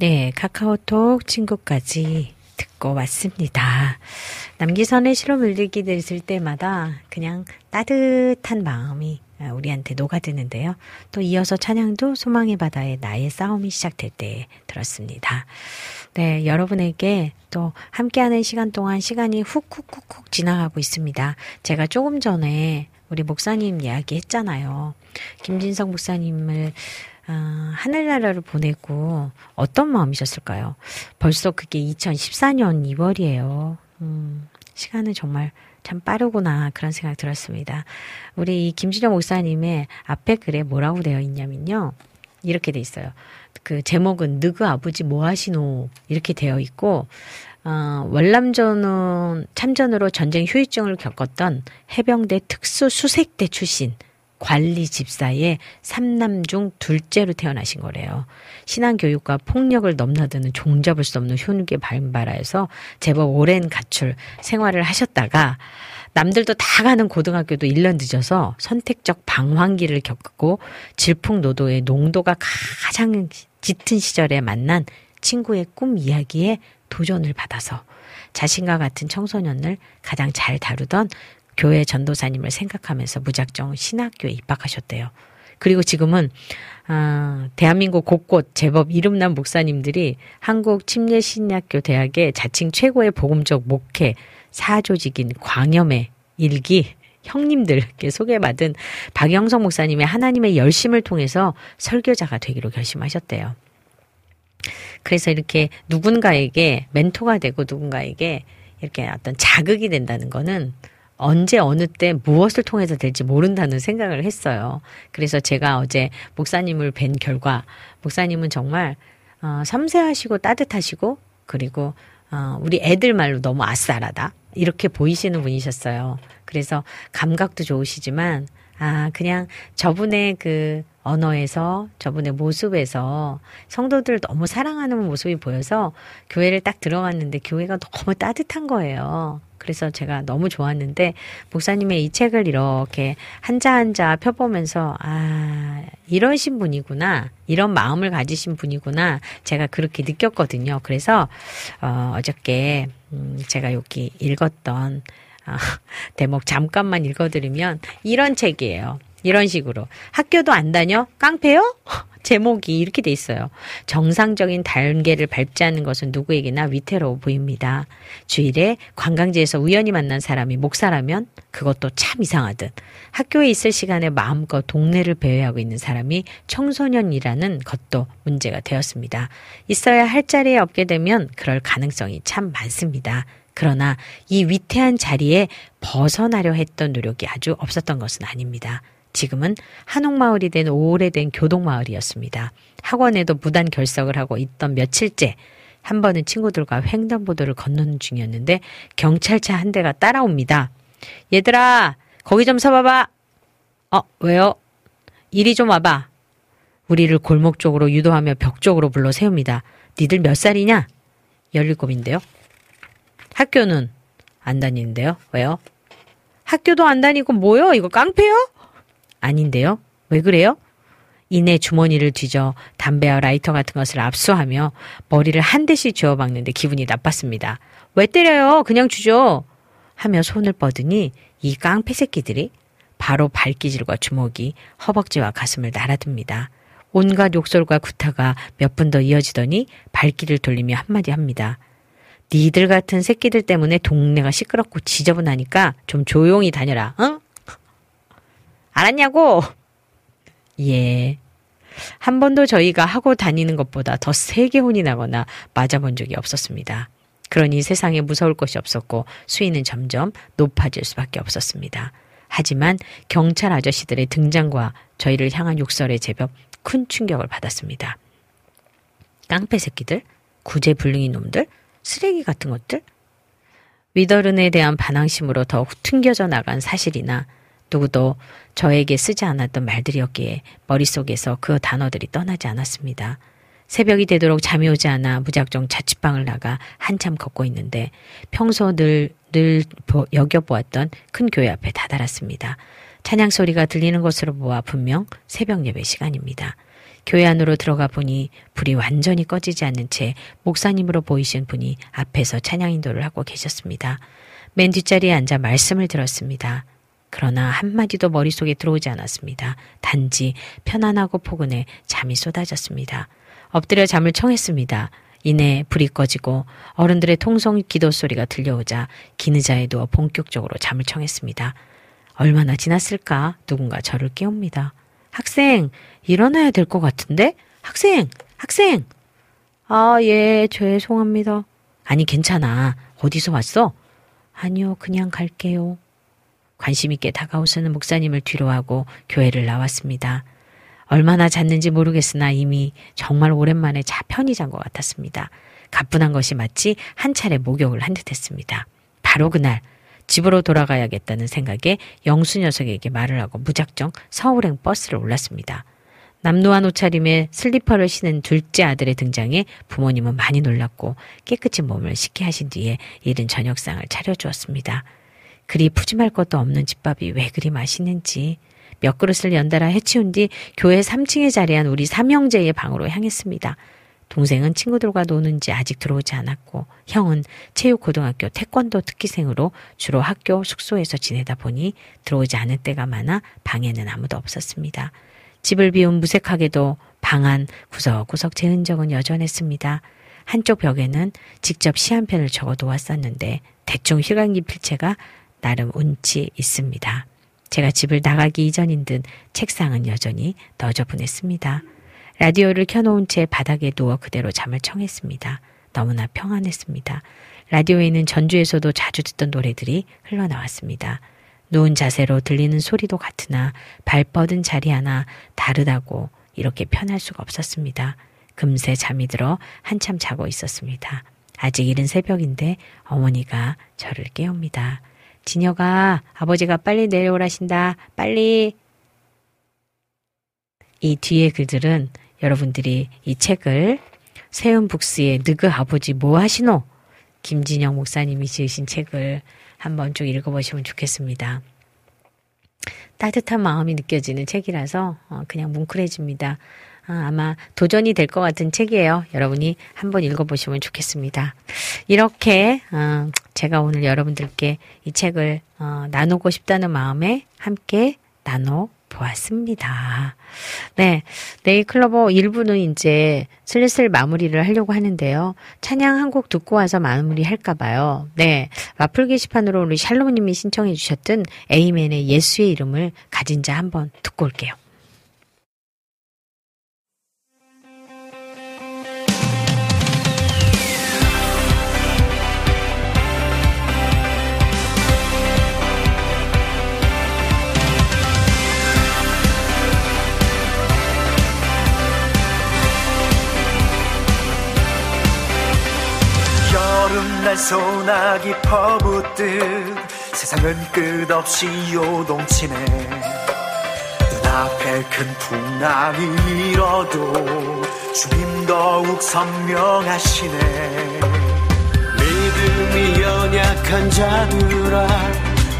A: 네, 카카오톡 친구까지 듣고 왔습니다. 남기선의 실로 물리기 들을 때마다 그냥 따뜻한 마음이 우리한테 녹아드는데요. 또 이어서 찬양도 소망의 바다에 나의 싸움이 시작될 때 들었습니다. 네, 여러분에게 또 함께하는 시간 동안 시간이 훅훅훅훅 지나가고 있습니다. 제가 조금 전에 우리 목사님 이야기 했잖아요. 김진성 목사님을 어, 하늘나라를 보내고 어떤 마음이셨을까요? 벌써 그게 2014년 2월이에요. 음, 시간은 정말 참 빠르구나 그런 생각 들었습니다. 우리 김진영 목사님의 앞에 글에 뭐라고 되어 있냐면요. 이렇게 돼 있어요. 그 제목은 느그 아버지 뭐 하시노 이렇게 되어 있고 어, 월남전은 참전으로 전쟁 휴유증을 겪었던 해병대 특수 수색대 출신 관리 집사의 삼남 중 둘째로 태어나신 거래요. 신앙교육과 폭력을 넘나드는 종잡을 수 없는 효능의 발바라에서 제법 오랜 가출 생활을 하셨다가 남들도 다 가는 고등학교도 1년 늦어서 선택적 방황기를 겪고 질풍노도의 농도가 가장 짙은 시절에 만난 친구의 꿈 이야기에 도전을 받아서 자신과 같은 청소년을 가장 잘 다루던 교회 전도사님을 생각하면서 무작정 신학교에 입학하셨대요. 그리고 지금은 아, 대한민국 곳곳 제법 이름난 목사님들이 한국 침례신학교 대학의 자칭 최고의 복음적 목회 사조직인 광염의 일기 형님들께 소개받은 박영성 목사님의 하나님의 열심을 통해서 설교자가 되기로 결심하셨대요. 그래서 이렇게 누군가에게 멘토가 되고 누군가에게 이렇게 어떤 자극이 된다는 거는 언제 어느 때 무엇을 통해서 될지 모른다는 생각을 했어요. 그래서 제가 어제 목사님을 뵌 결과 목사님은 정말 어, 섬세하시고 따뜻하시고 그리고 어, 우리 애들 말로 너무 아싸라다 이렇게 보이시는 분이셨어요. 그래서 감각도 좋으시지만 아 그냥 저분의 그 언어에서 저분의 모습에서 성도들을 너무 사랑하는 모습이 보여서 교회를 딱 들어갔는데 교회가 너무 따뜻한 거예요. 그래서 제가 너무 좋았는데 목사님의 이 책을 이렇게 한자 한자 펴보면서 아 이러신 분이구나 이런 마음을 가지신 분이구나 제가 그렇게 느꼈거든요. 그래서 어, 어저께 음, 제가 여기 읽었던 어, 대목 잠깐만 읽어드리면 이런 책이에요. 이런 식으로. 학교도 안 다녀? 깡패요? 제목이 이렇게 돼 있어요. 정상적인 단계를 밟지 않는 것은 누구에게나 위태로워 보입니다. 주일에 관광지에서 우연히 만난 사람이 목사라면 그것도 참 이상하듯 학교에 있을 시간에 마음껏 동네를 배회하고 있는 사람이 청소년이라는 것도 문제가 되었습니다. 있어야 할 자리에 없게 되면 그럴 가능성이 참 많습니다. 그러나 이 위태한 자리에 벗어나려 했던 노력이 아주 없었던 것은 아닙니다. 지금은 한옥마을이 된 오래된 교동마을이었습니다. 학원에도 무단 결석을 하고 있던 며칠째 한 번은 친구들과 횡단보도를 건너는 중이었는데 경찰차 한 대가 따라옵니다. 얘들아, 거기 좀 서봐봐. 어, 왜요? 이리 좀 와봐. 우리를 골목 쪽으로 유도하며 벽 쪽으로 불러 세웁니다. 니들 몇 살이냐? 17인데요. 학교는 안 다니는데요. 왜요? 학교도 안 다니고 뭐요? 이거 깡패요? 아닌데요? 왜 그래요? 이내 주머니를 뒤져 담배와 라이터 같은 것을 압수하며 머리를 한 대씩 쥐어박는데 기분이 나빴습니다. 왜 때려요? 그냥 주죠. 하며 손을 뻗으니 이 깡패 새끼들이 바로 발기질과 주먹이 허벅지와 가슴을 날아듭니다. 온갖 욕설과 구타가 몇 분 더 이어지더니 발길을 돌리며 한마디 합니다. 니들 같은 새끼들 때문에 동네가 시끄럽고 지저분하니까 좀 조용히 다녀라, 응? 알았냐고? 예. 한 번도 저희가 하고 다니는 것보다 더 세게 혼이 나거나 맞아본 적이 없었습니다. 그러니 세상에 무서울 것이 없었고 수위는 점점 높아질 수밖에 없었습니다. 하지만 경찰 아저씨들의 등장과 저희를 향한 욕설에 제법 큰 충격을 받았습니다. 깡패 새끼들, 구제불능이 놈들, 쓰레기 같은 것들? 위더른에 대한 반항심으로 더욱 튕겨져 나간 사실이나 누구도 저에게 쓰지 않았던 말들이었기에 머릿속에서 그 단어들이 떠나지 않았습니다. 새벽이 되도록 잠이 오지 않아 무작정 자취방을 나가 한참 걷고 있는데 평소 늘, 늘 여겨보았던 큰 교회 앞에 다다랐습니다. 찬양 소리가 들리는 것으로 보아 분명 새벽 예배 시간입니다. 교회 안으로 들어가 보니 불이 완전히 꺼지지 않는 채 목사님으로 보이신 분이 앞에서 찬양 인도를 하고 계셨습니다. 맨 뒷자리에 앉아 말씀을 들었습니다. 그러나 한마디도 머릿속에 들어오지 않았습니다. 단지 편안하고 포근해 잠이 쏟아졌습니다. 엎드려 잠을 청했습니다. 이내 불이 꺼지고 어른들의 통성 기도 소리가 들려오자 긴 의자에 누워 본격적으로 잠을 청했습니다. 얼마나 지났을까 누군가 저를 깨웁니다. 학생, 일어나야 될 것 같은데? 학생, 학생! 아, 예, 죄송합니다. 아니, 괜찮아. 어디서 왔어? 아니요, 그냥 갈게요. 관심 있게 다가오시는 목사님을 뒤로하고 교회를 나왔습니다. 얼마나 잤는지 모르겠으나 이미 정말 오랜만에 자 편히 잔 것 같았습니다. 가뿐한 것이 마치 한 차례 목욕을 한 듯 했습니다. 바로 그날 집으로 돌아가야겠다는 생각에 영수 녀석에게 말을 하고 무작정 서울행 버스를 올랐습니다. 남노한 옷차림에 슬리퍼를 신은 둘째 아들의 등장에 부모님은 많이 놀랐고 깨끗이 몸을 씻게 하신 뒤에 이른 저녁상을 차려주었습니다. 그리 푸짐할 것도 없는 집밥이 왜 그리 맛있는지 몇 그릇을 연달아 해치운 뒤 교회 3층에 자리한 우리 삼형제의 방으로 향했습니다. 동생은 친구들과 노는지 아직 들어오지 않았고 형은 체육고등학교 태권도 특기생으로 주로 학교 숙소에서 지내다 보니 들어오지 않을 때가 많아 방에는 아무도 없었습니다. 집을 비운 무색하게도 방 안 구석구석 제 흔적은 여전했습니다. 한쪽 벽에는 직접 시 한 편을 적어 놓았었는데 대충 휘감기 필체가 나름 운치 있습니다. 제가 집을 나가기 이전인 듯 책상은 여전히 너저분했습니다. 라디오를 켜놓은 채 바닥에 누워 그대로 잠을 청했습니다. 너무나 평안했습니다. 라디오에는 전주에서도 자주 듣던 노래들이 흘러나왔습니다. 누운 자세로 들리는 소리도 같으나 발 뻗은 자리 하나 다르다고 이렇게 편할 수가 없었습니다. 금세 잠이 들어 한참 자고 있었습니다. 아직 이른 새벽인데 어머니가 저를 깨웁니다. 진혁아, 아버지가 빨리 내려오라신다. 빨리. 이 뒤에 글들은 여러분들이 이 책을 세운북스의 느그 아버지 뭐 하시노? 김진영 목사님이 지으신 책을 한번 쭉 읽어보시면 좋겠습니다. 따뜻한 마음이 느껴지는 책이라서 어, 그냥 뭉클해집니다. 아, 아마 도전이 될 것 같은 책이에요. 여러분이 한번 읽어보시면 좋겠습니다. 이렇게 어, 제가 오늘 여러분들께 이 책을 어, 나누고 싶다는 마음에 함께 나눠 보았습니다. 네. 네이클로버 1부는 이제 슬슬 마무리를 하려고 하는데요. 찬양 한 곡 듣고 와서 마무리 할까봐요. 네. 와플 게시판으로 우리 샬롬님이 신청해 주셨던 에이맨의 예수의 이름을 가진 자 한번 듣고 올게요.
J: 날 소나기 퍼붓듯 세상은 끝없이 요동치네. 눈앞에 큰 풍랑이 일어도 주님 더욱 선명하시네.
G: 믿음이 연약한 자들아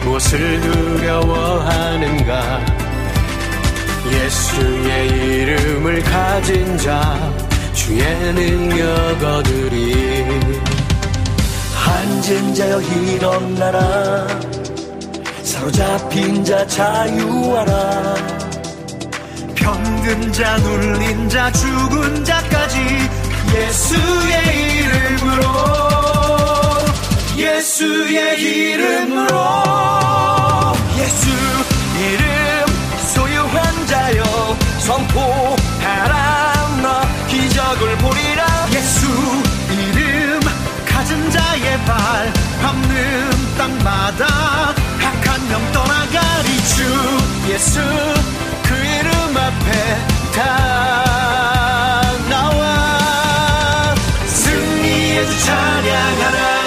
G: 무엇을 두려워하는가? 예수의 이름을 가진 자 주의 능력 얻으리
J: 앉은 자여 일어나라. 사로잡힌 자 자유하라.
G: 병든 자 눌린 자 죽은 자까지 예수의 이름으로. 예수의 이름으로. 예수 이름 소유한 자여 선포하라. 너 기적을 보 자의 발 밟는 땅마다 악한 영 떠나가리 주 예수 그 이름 앞에 다 나와. 승리의 주 찬양하라.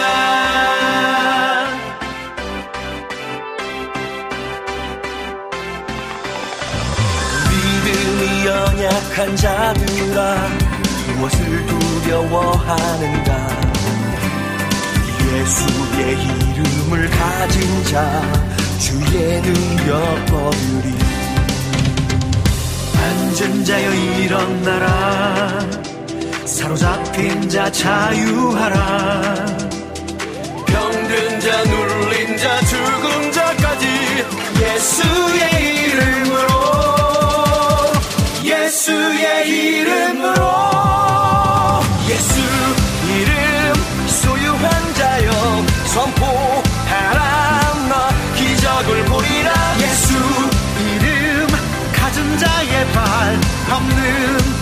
G: 믿음이 연약한 자들아 무엇을 두려워하는가 예수의 이름을 가진 자 주의 능력 거두리 앉은 자여 일어나라 사로잡힌 자 자유하라. 병든 자 눌린 자 죽은 자까지 예수의 이름으로 예수의 이름으로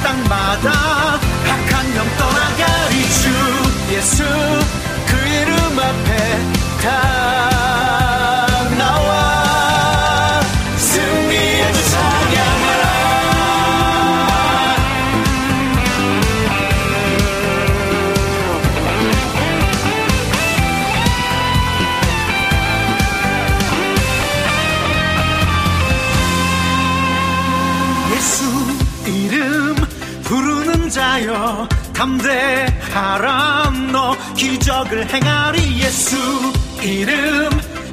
G: 땅마다 악한 영 떠나가리 주 예수 그 이름 앞에 다 담대하라 너 기적을 행하리 예수. 이름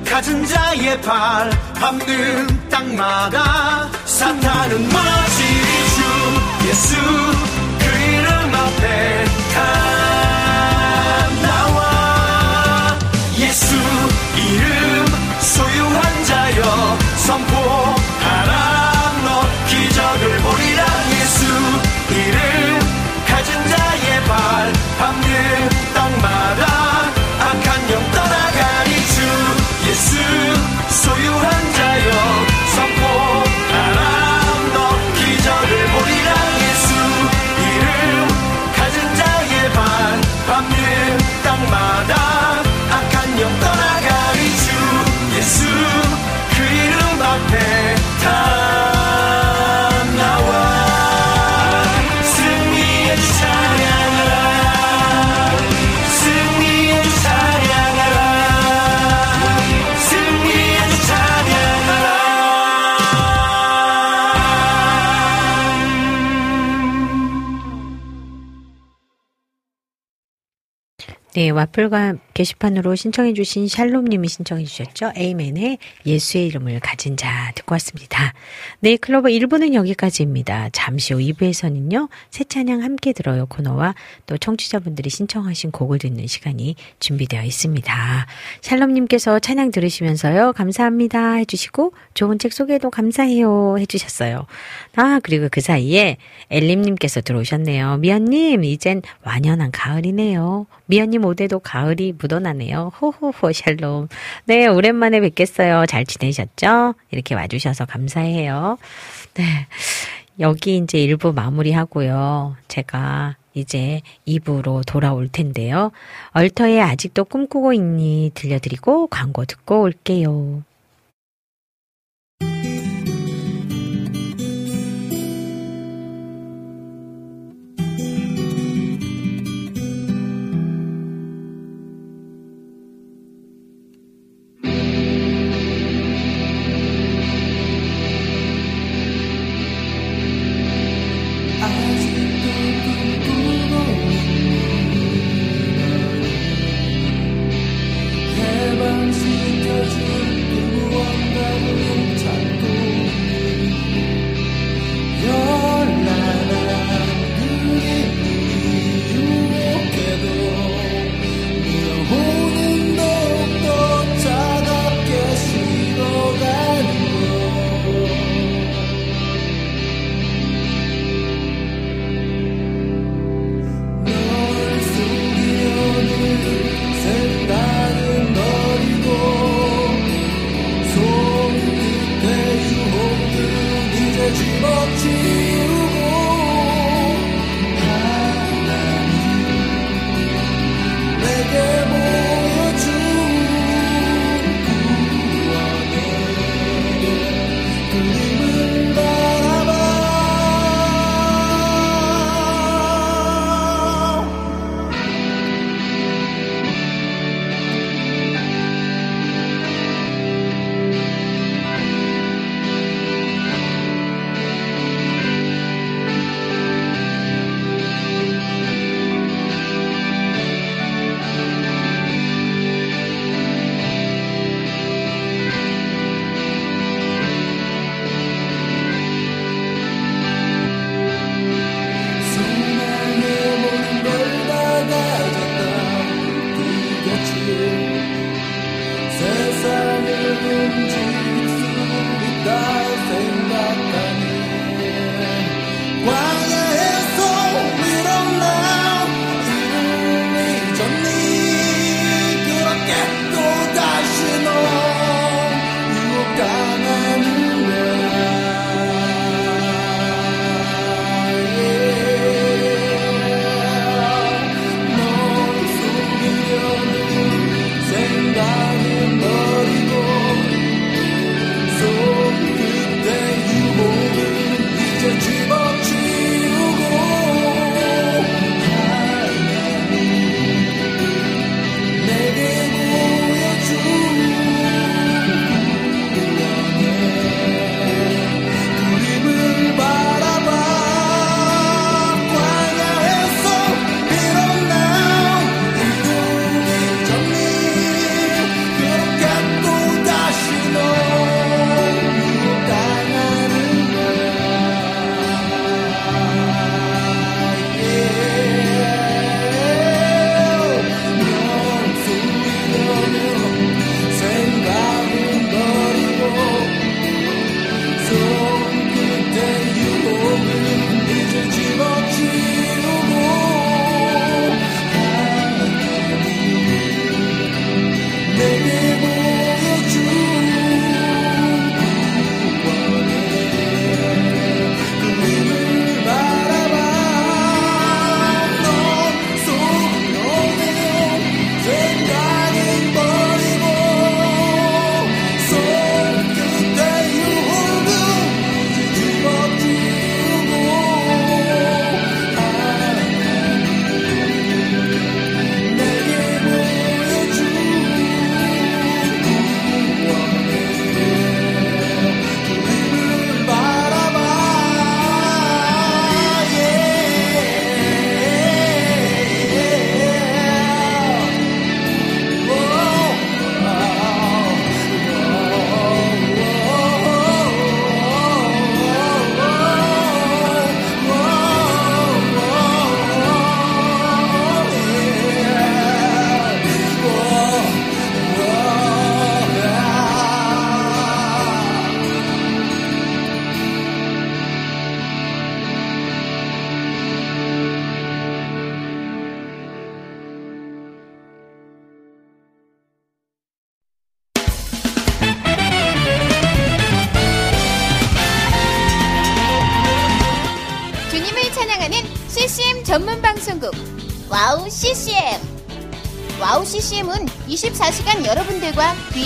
G: 가진 자의 발 밟는 땅마다 사탄은 무너지리 주 예수. 그 이름 앞에 다 나와. 예수 이름 소유한 자여 선포
A: 네, 와플과 게시판으로 신청해주신 샬롬님이 신청해주셨죠. 에이맨의 예수의 이름을 가진 자 듣고 왔습니다. 네, 클로버 1부는 여기까지입니다. 잠시 후 2부에서는요, 새 찬양 함께 들어요 코너와 또 청취자분들이 신청하신 곡을 듣는 시간이 준비되어 있습니다. 샬롬님께서 찬양 들으시면서요, 감사합니다 해주시고, 좋은 책 소개도 감사해요 해주셨어요. 아, 그리고 그 사이에 엘림님께서 들어오셨네요. 미연님, 이젠 완연한 가을이네요. 미연님 옷에도 가을이 묻어나네요. 호호호 샬롬. 네, 오랜만에 뵙겠어요. 잘 지내셨죠? 이렇게 와주셔서 감사해요. 네. 여기 이제 1부 마무리하고요. 제가 이제 2부로 돌아올 텐데요. 얼터에 아직도 꿈꾸고 있니 들려드리고 광고 듣고 올게요.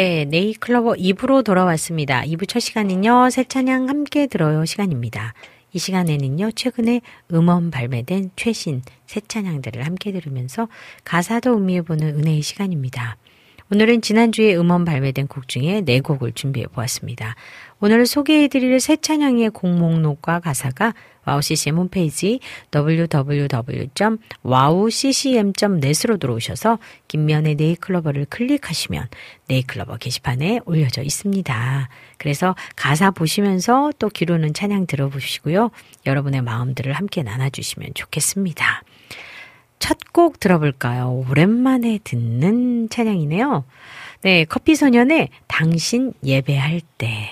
A: 네, 네잎클로버 2부로 돌아왔습니다. 2부 첫 시간은요, 새 찬양 함께 들어요 시간입니다. 이 시간에는요, 최근에 음원 발매된 최신 새 찬양들을 함께 들으면서 가사도 음미해보는 은혜의 시간입니다. 오늘은 지난주에 음원 발매된 곡 중에 네 곡을 준비해 보았습니다. 오늘 소개해드릴 새 찬양의 곡 목록과 가사가 와우 CCM 홈페이지 www.wowccm.net으로 들어오셔서 김면의 네이클로버를 클릭하시면 네이클로버 게시판에 올려져 있습니다. 그래서 가사 보시면서 또 기로는 찬양 들어보시고요. 여러분의 마음들을 함께 나눠주시면 좋겠습니다. 첫 곡 들어볼까요? 오랜만에 듣는 찬양이네요. 네, 커피
K: 소년의 당신 예배할 때.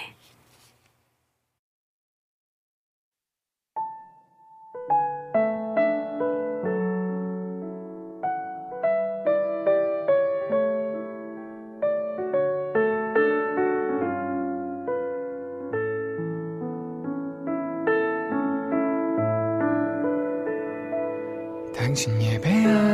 K: 당신 예배할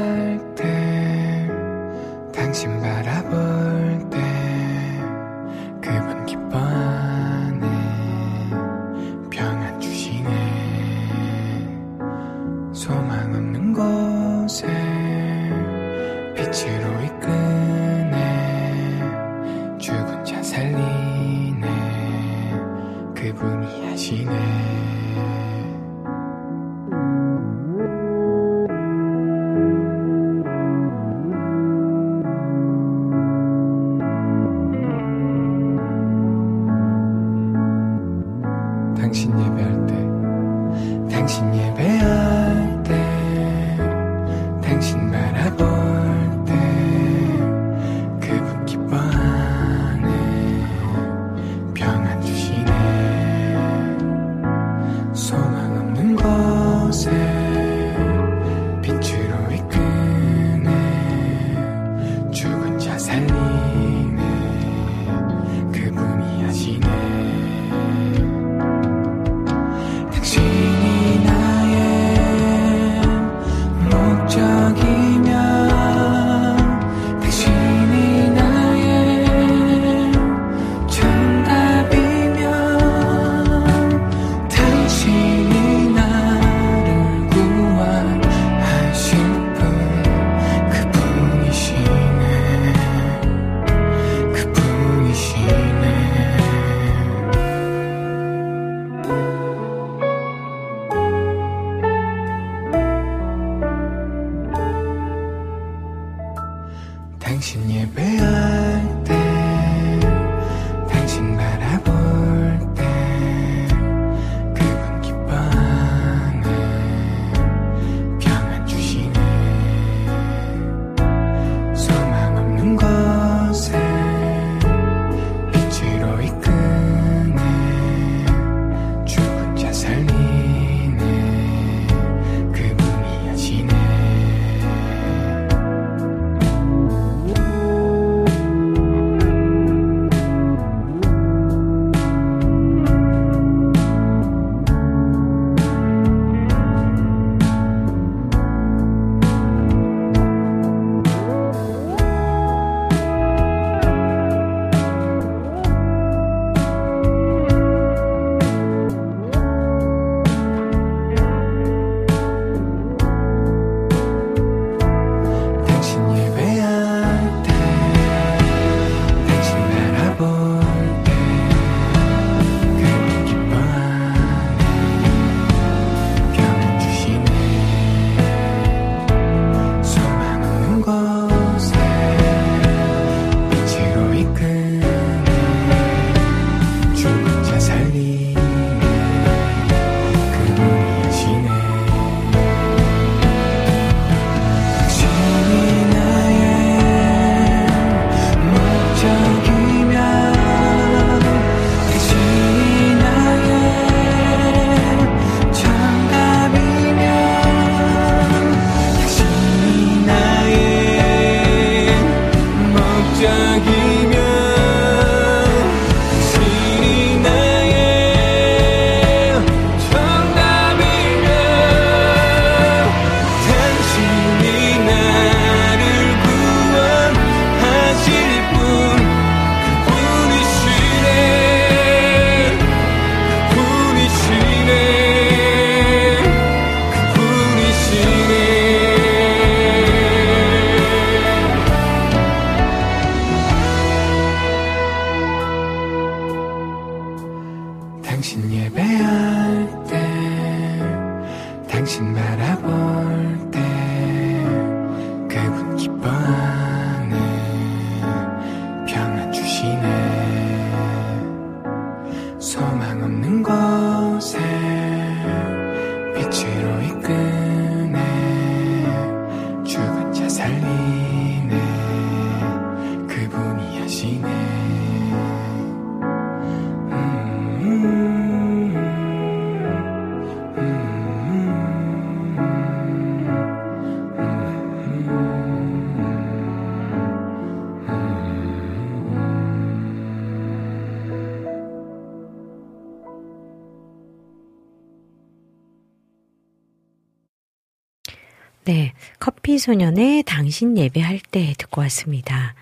A: 소년의 당신 예배할 때 듣고 왔습니다.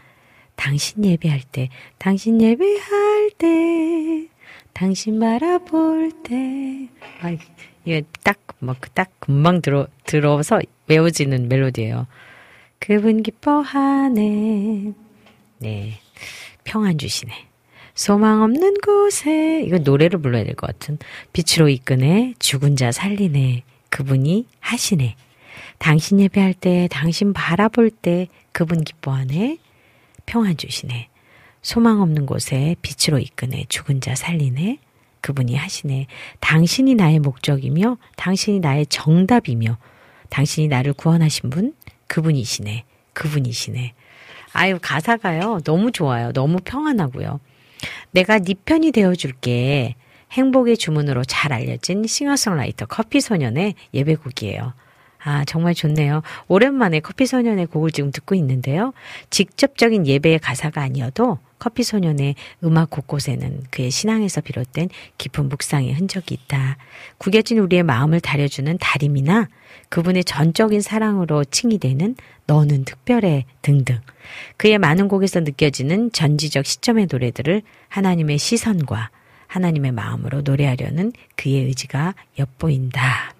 A: 당신 예배할 때, 당신 예배할 때, 당신 바라볼 때. 아, 이게 딱, 뭐, 딱 금방 들어, 들어서 외워지는 멜로디예요. 그분 기뻐하네. 네, 평안 주시네. 소망 없는 곳에, 이거 노래를 불러야 될 것 같은. 빛으로 이끄네, 죽은 자 살리네. 그분이 하시네. 당신 예배할 때, 당신 바라볼 때, 그분 기뻐하네. 평안 주시네. 소망 없는 곳에 빛으로 이끄네. 죽은 자 살리네. 그분이 하시네. 당신이 나의 목적이며, 당신이 나의 정답이며, 당신이 나를 구원하신 분, 그분이시네. 그분이시네. 아유, 가사가요. 너무 좋아요. 너무 평안하고요. 내가 네 편이 되어 줄게. 행복의 주문으로 잘 알려진 싱어송라이터 커피 소년의 예배곡이에요. 아, 정말 좋네요. 오랜만에 커피소년의 곡을 지금 듣고 있는데요. 직접적인 예배의 가사가 아니어도 커피소년의 음악 곳곳에는 그의 신앙에서 비롯된 깊은 묵상의 흔적이 있다. 구겨진 우리의 마음을 다려주는 다림이나 그분의 전적인 사랑으로 칭이 되는 너는 특별해 등등. 그의 많은 곡에서 느껴지는 전지적 시점의 노래들을 하나님의 시선과 하나님의 마음으로 노래하려는 그의 의지가 엿보인다.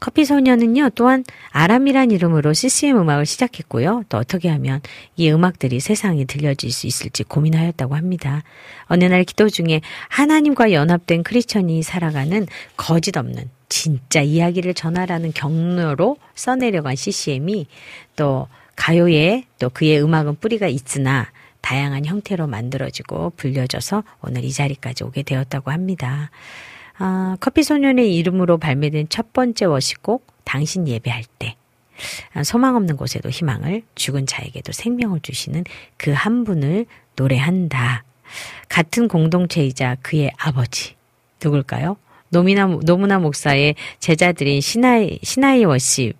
A: 커피 소녀는요, 또한 아람이란 이름으로 CCM 음악을 시작했고요. 또 어떻게 하면 이 음악들이 세상에 들려질 수 있을지 고민하였다고 합니다. 어느 날 기도 중에 하나님과 연합된 크리스천이 살아가는 거짓 없는 진짜 이야기를 전하라는 경로로 써내려간 CCM이 또 가요에 또 그의 음악은 뿌리가 있으나 다양한 형태로 만들어지고 불려져서 오늘 이 자리까지 오게 되었다고 합니다. 아, 커피 소년의 이름으로 발매된 첫 번째 워시곡 당신 예배할 때 아, 소망 없는 곳에도 희망을 죽은 자에게도 생명을 주시는 그 한 분을 노래한다. 같은 공동체이자 그의 아버지 누굴까요? 노미나 노무나 목사의 제자들인 시나이 시나이 워십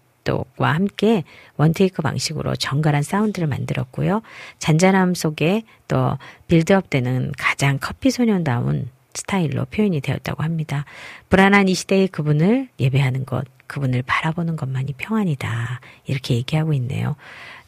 A: 와 함께 원테이크 방식으로 정갈한 사운드를 만들었고요. 잔잔함 속에 또 빌드업 되는 가장 커피 소년다운 스타일로 표현이 되었다고 합니다. 불안한 이 시대의 그분을 예배하는 것, 그분을 바라보는 것만이 평안이다. 이렇게 얘기하고 있네요.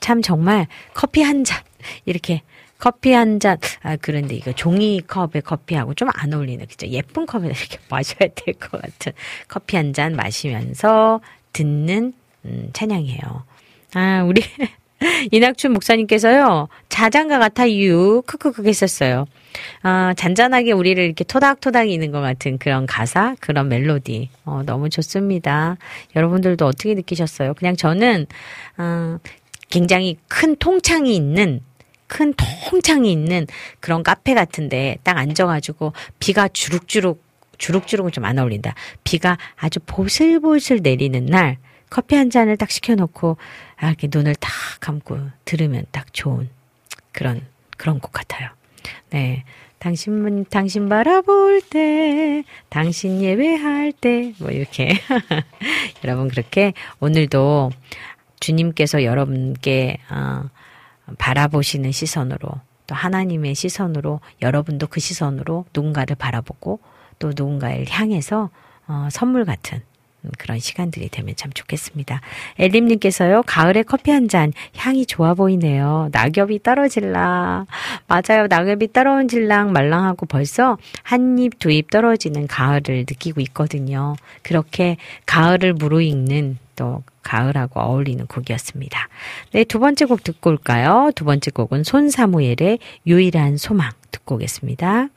A: 참 정말 커피 한 잔, 이렇게 커피 한 잔, 아, 그런데 이거 종이컵에 커피하고 좀 안 어울리는, 그죠? 예쁜 컵에 이렇게 마셔야 될 것 같은 커피 한 잔 마시면서 듣는, 음, 찬양이에요. 아, 우리, 이낙춘 목사님께서요, 자장가 같아유, 크크크 했었어요. 아, 잔잔하게 우리를 이렇게 토닥토닥 이는 것 같은 그런 가사, 그런 멜로디. 어, 너무 좋습니다. 여러분들도 어떻게 느끼셨어요? 그냥 저는, 어, 굉장히 큰 통창이 있는 큰 통창이 있는 그런 카페 같은데 딱 앉아가지고 비가 주룩주룩 주룩주룩은 좀 안 어울린다. 비가 아주 보슬보슬 내리는 날 커피 한 잔을 딱 시켜놓고 아, 이렇게 눈을 딱 감고 들으면 딱 좋은 그런 그런 곡 같아요. 네. 당신, 당신 바라볼 때, 당신 예배할 때, 뭐 이렇게. 여러분, 그렇게 오늘도 주님께서 여러분께, 어, 바라보시는 시선으로, 또 하나님의 시선으로, 여러분도 그 시선으로 누군가를 바라보고, 또 누군가를 향해서, 어, 선물 같은, 그런 시간들이 되면 참 좋겠습니다. 엘림님께서요, 가을에 커피 한 잔, 향이 좋아 보이네요. 낙엽이 떨어질라. 맞아요. 낙엽이 떨어질랑 말랑하고 벌써 한 입, 두 입 떨어지는 가을을 느끼고 있거든요. 그렇게 가을을 무르익는 또 가을하고 어울리는 곡이었습니다. 네, 두 번째 곡 듣고 올까요? 두 번째 곡은 손사무엘의 유일한 소망 듣고 오겠습니다.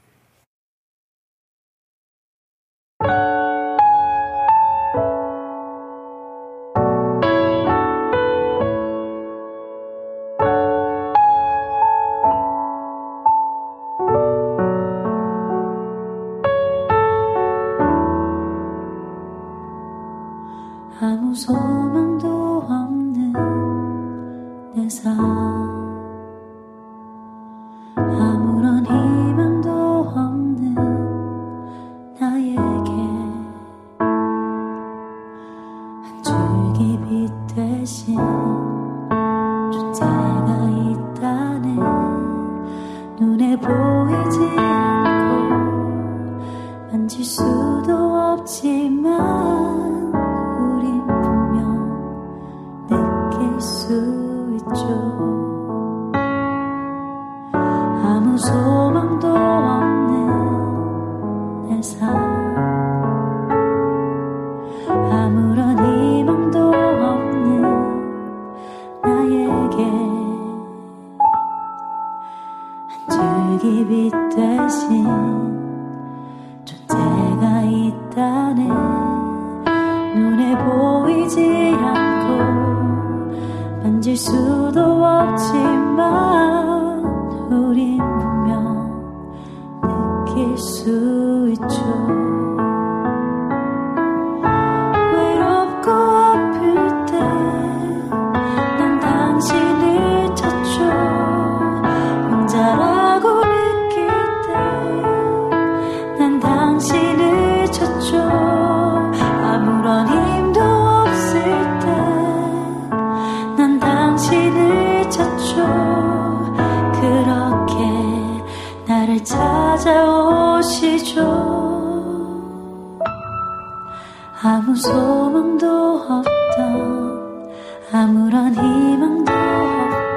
J: 소망도 없던 아무런 희망도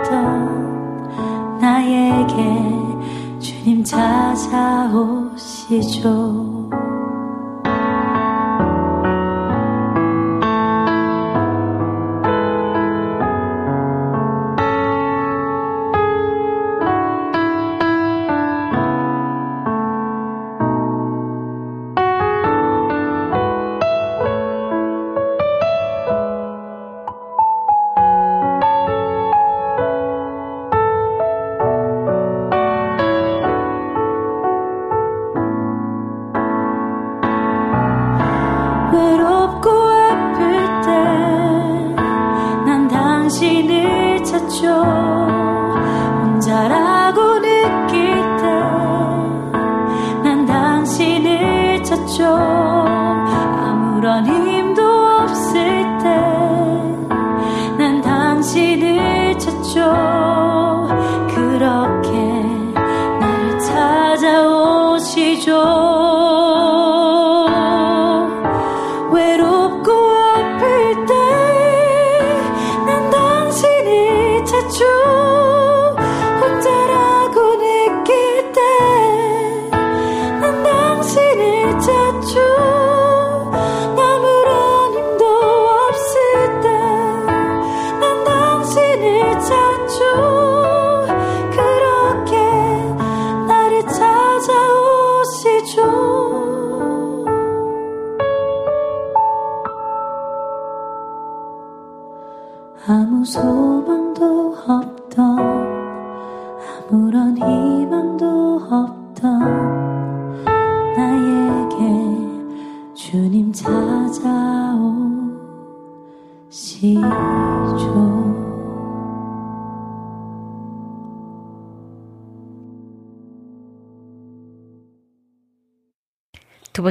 J: 없던 나에게 주님 찾아오시죠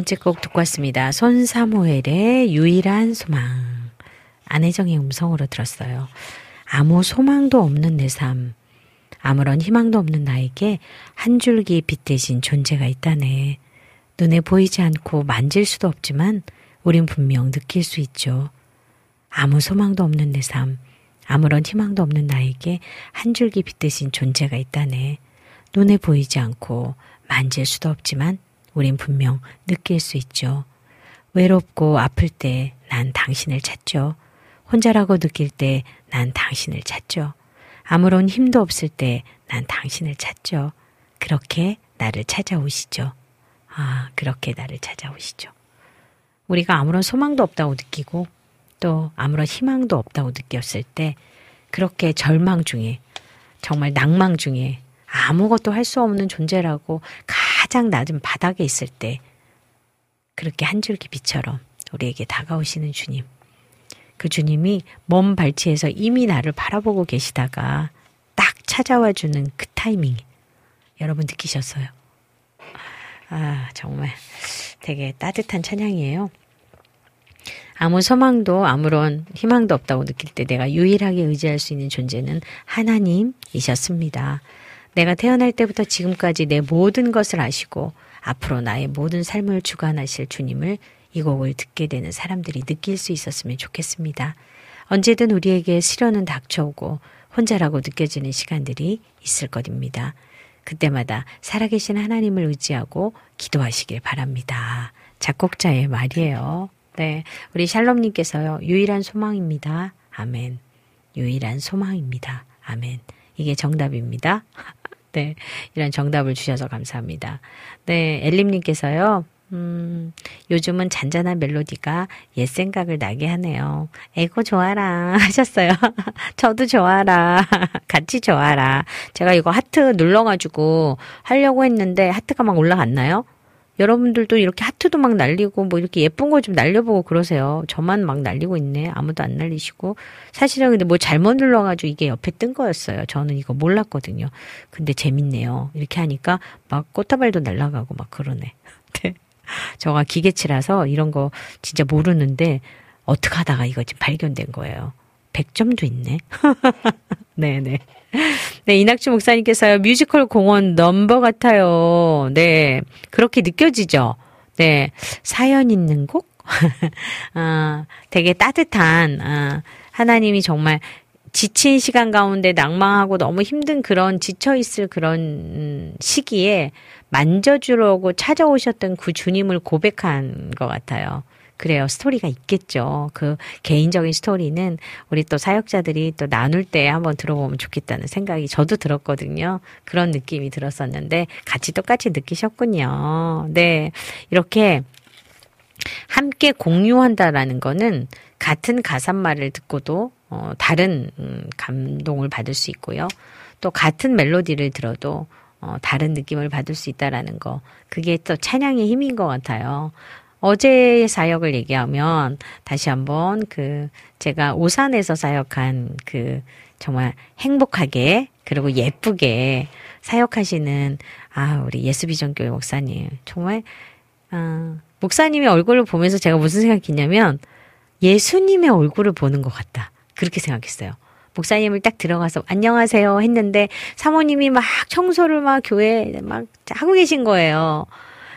A: 번째 곡 듣고 왔습니다. 손사무엘의 유일한 소망. 안혜정의 음성으로 들었어요. 아무 소망도 없는 내 삶. 아무런 희망도 없는 나에게 한 줄기 빛 대신 존재가 있다네. 눈에 보이지 않고 만질 수도 없지만 우린 분명 느낄 수 있죠. 아무 소망도 없는 내 삶. 아무런 희망도 없는 나에게 한 줄기 빛 대신 존재가 있다네. 눈에 보이지 않고 만질 수도 없지만 우린 분명 느낄 수 있죠. 외롭고 아플 때 난 당신을 찾죠. 혼자라고 느낄 때 난 당신을 찾죠. 아무런 힘도 없을 때 난 당신을 찾죠. 그렇게 나를 찾아오시죠. 아, 그렇게 나를 찾아오시죠. 우리가 아무런 소망도 없다고 느끼고 또 아무런 희망도 없다고 느꼈을 때 그렇게 절망 중에 정말 낭망 중에 아무것도 할 수 없는 존재라고 가장 낮은 바닥에 있을 때 그렇게 한 줄기 빛처럼 우리에게 다가오시는 주님. 그 주님이 먼 발치에서 이미 나를 바라보고 계시다가 딱 찾아와 주는 그 타이밍. 여러분 느끼셨어요? 아, 정말 되게 따뜻한 찬양이에요. 아무 소망도 아무런 희망도 없다고 느낄 때 내가 유일하게 의지할 수 있는 존재는 하나님이셨습니다. 내가 태어날 때부터 지금까지 내 모든 것을 아시고 앞으로 나의 모든 삶을 주관하실 주님을 이 곡을 듣게 되는 사람들이 느낄 수 있었으면 좋겠습니다. 언제든 우리에게 시련은 닥쳐오고 혼자라고 느껴지는 시간들이 있을 것입니다. 그때마다 살아계신 하나님을 의지하고 기도하시길 바랍니다. 작곡자의 말이에요. 네. 우리 샬롬님께서요, 유일한 소망입니다. 아멘. 유일한 소망입니다. 아멘. 이게 정답입니다. 네. 이런 정답을 주셔서 감사합니다. 네. 엘림님께서요, 음, 요즘은 잔잔한 멜로디가 옛 생각을 나게 하네요. 에고 좋아라 하셨어요. 저도 좋아라. 같이 좋아라. 제가 이거 하트 눌러가지고 하려고 했는데 하트가 막 올라갔나요? 여러분들도 이렇게 하트도 막 날리고 뭐 이렇게 예쁜 거 좀 날려보고 그러세요. 저만 막 날리고 있네. 아무도 안 날리시고. 사실은 근데 뭐 잘못 눌러가지고 이게 옆에 뜬 거였어요. 저는 이거 몰랐거든요. 근데 재밌네요. 이렇게 하니까 막 꽃다발도 날아가고 막 그러네. 네. 저가 기계치라서 이런 거 진짜 모르는데 어떻게 하다가 이거 지금 발견된 거예요. 100점도 있네. 네네. 네, 이낙주 목사님께서요, 뮤지컬 공원 넘버 같아요. 네, 그렇게 느껴지죠? 네, 사연 있는 곡? 아, 되게 따뜻한, 아, 하나님이 정말 지친 시간 가운데 낭망하고 너무 힘든 그런 지쳐있을 그런 음, 시기에 만져주려고 찾아오셨던 그 주님을 고백한 것 같아요. 그래요. 스토리가 있겠죠. 그 개인적인 스토리는 우리 또 사역자들이 또 나눌 때 한번 들어보면 좋겠다는 생각이 저도 들었거든요. 그런 느낌이 들었었는데 같이 똑같이 느끼셨군요. 네. 이렇게 함께 공유한다라는 거는 같은 가사말을 듣고도 어, 다른 음, 감동을 받을 수 있고요. 또 같은 멜로디를 들어도 어, 다른 느낌을 받을 수 있다라는 거. 그게 또 찬양의 힘인 것 같아요. 어제의 사역을 얘기하면 다시 한번 그 제가 오산에서 사역한 그 정말 행복하게 그리고 예쁘게 사역하시는 아 우리 예수비전 교회 목사님 정말 아 목사님의 얼굴을 보면서 제가 무슨 생각했냐면 예수님의 얼굴을 보는 것 같다 그렇게 생각했어요. 목사님을 딱 들어가서 안녕하세요 했는데 사모님이 막 청소를 막 교회에 막 하고 계신 거예요.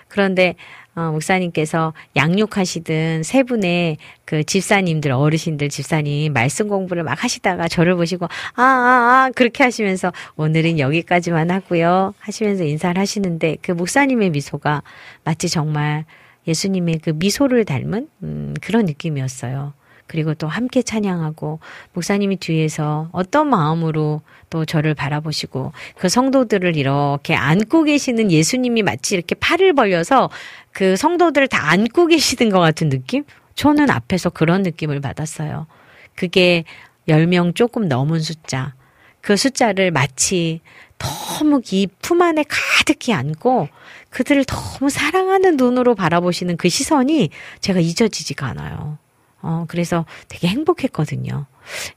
A: 그런데 어, 목사님께서 양육하시던 세 분의 그 집사님들, 어르신들 집사님 말씀 공부를 막 하시다가 저를 보시고, 아, 아, 아, 그렇게 하시면서 오늘은 여기까지만 하고요. 하시면서 인사를 하시는데 그 목사님의 미소가 마치 정말 예수님의 그 미소를 닮은 음, 그런 느낌이었어요. 그리고 또 함께 찬양하고 목사님이 뒤에서 어떤 마음으로 또 저를 바라보시고 그 성도들을 이렇게 안고 계시는 예수님이 마치 이렇게 팔을 벌려서 그 성도들을 다 안고 계시는 것 같은 느낌? 저는 앞에서 그런 느낌을 받았어요. 그게 10명 조금 넘은 숫자. 그 숫자를 마치 너무 이 품 안에 가득히 안고 그들을 너무 사랑하는 눈으로 바라보시는 그 시선이 제가 잊어지지가 않아요. 어, 그래서 되게 행복했거든요.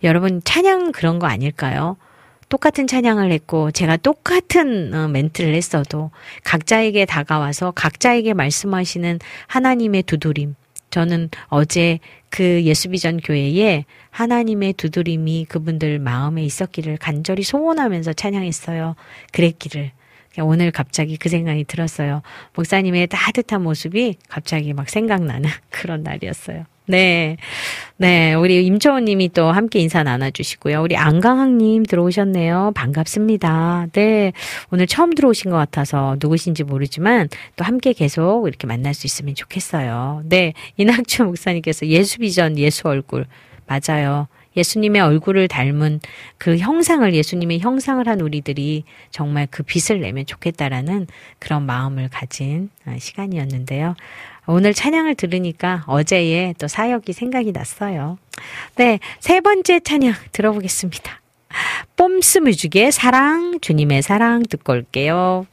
A: 여러분, 찬양 그런 거 아닐까요? 똑같은 찬양을 했고, 제가 똑같은 어, 멘트를 했어도, 각자에게 다가와서 각자에게 말씀하시는 하나님의 두드림. 저는 어제 그 예수비전 교회에 하나님의 두드림이 그분들 마음에 있었기를 간절히 소원하면서 찬양했어요. 그랬기를. 오늘 갑자기 그 생각이 들었어요. 목사님의 따뜻한 모습이 갑자기 막 생각나는 그런 날이었어요. 네. 네. 우리 임초원 님이 또 함께 인사 나눠주시고요. 우리 안강학 님 들어오셨네요. 반갑습니다. 네. 오늘 처음 들어오신 것 같아서 누구신지 모르지만 또 함께 계속 이렇게 만날 수 있으면 좋겠어요. 네. 이낙주 목사님께서 예수 비전, 예수 얼굴. 맞아요. 예수님의 얼굴을 닮은 그 형상을 예수님의 형상을 한 우리들이 정말 그 빛을 내면 좋겠다라는 그런 마음을 가진 시간이었는데요. 오늘 찬양을 들으니까 어제의 또 사역이 생각이 났어요. 네, 세 번째 찬양 들어보겠습니다. 뽐스 뮤직의 사랑, 주님의 사랑 듣고 올게요.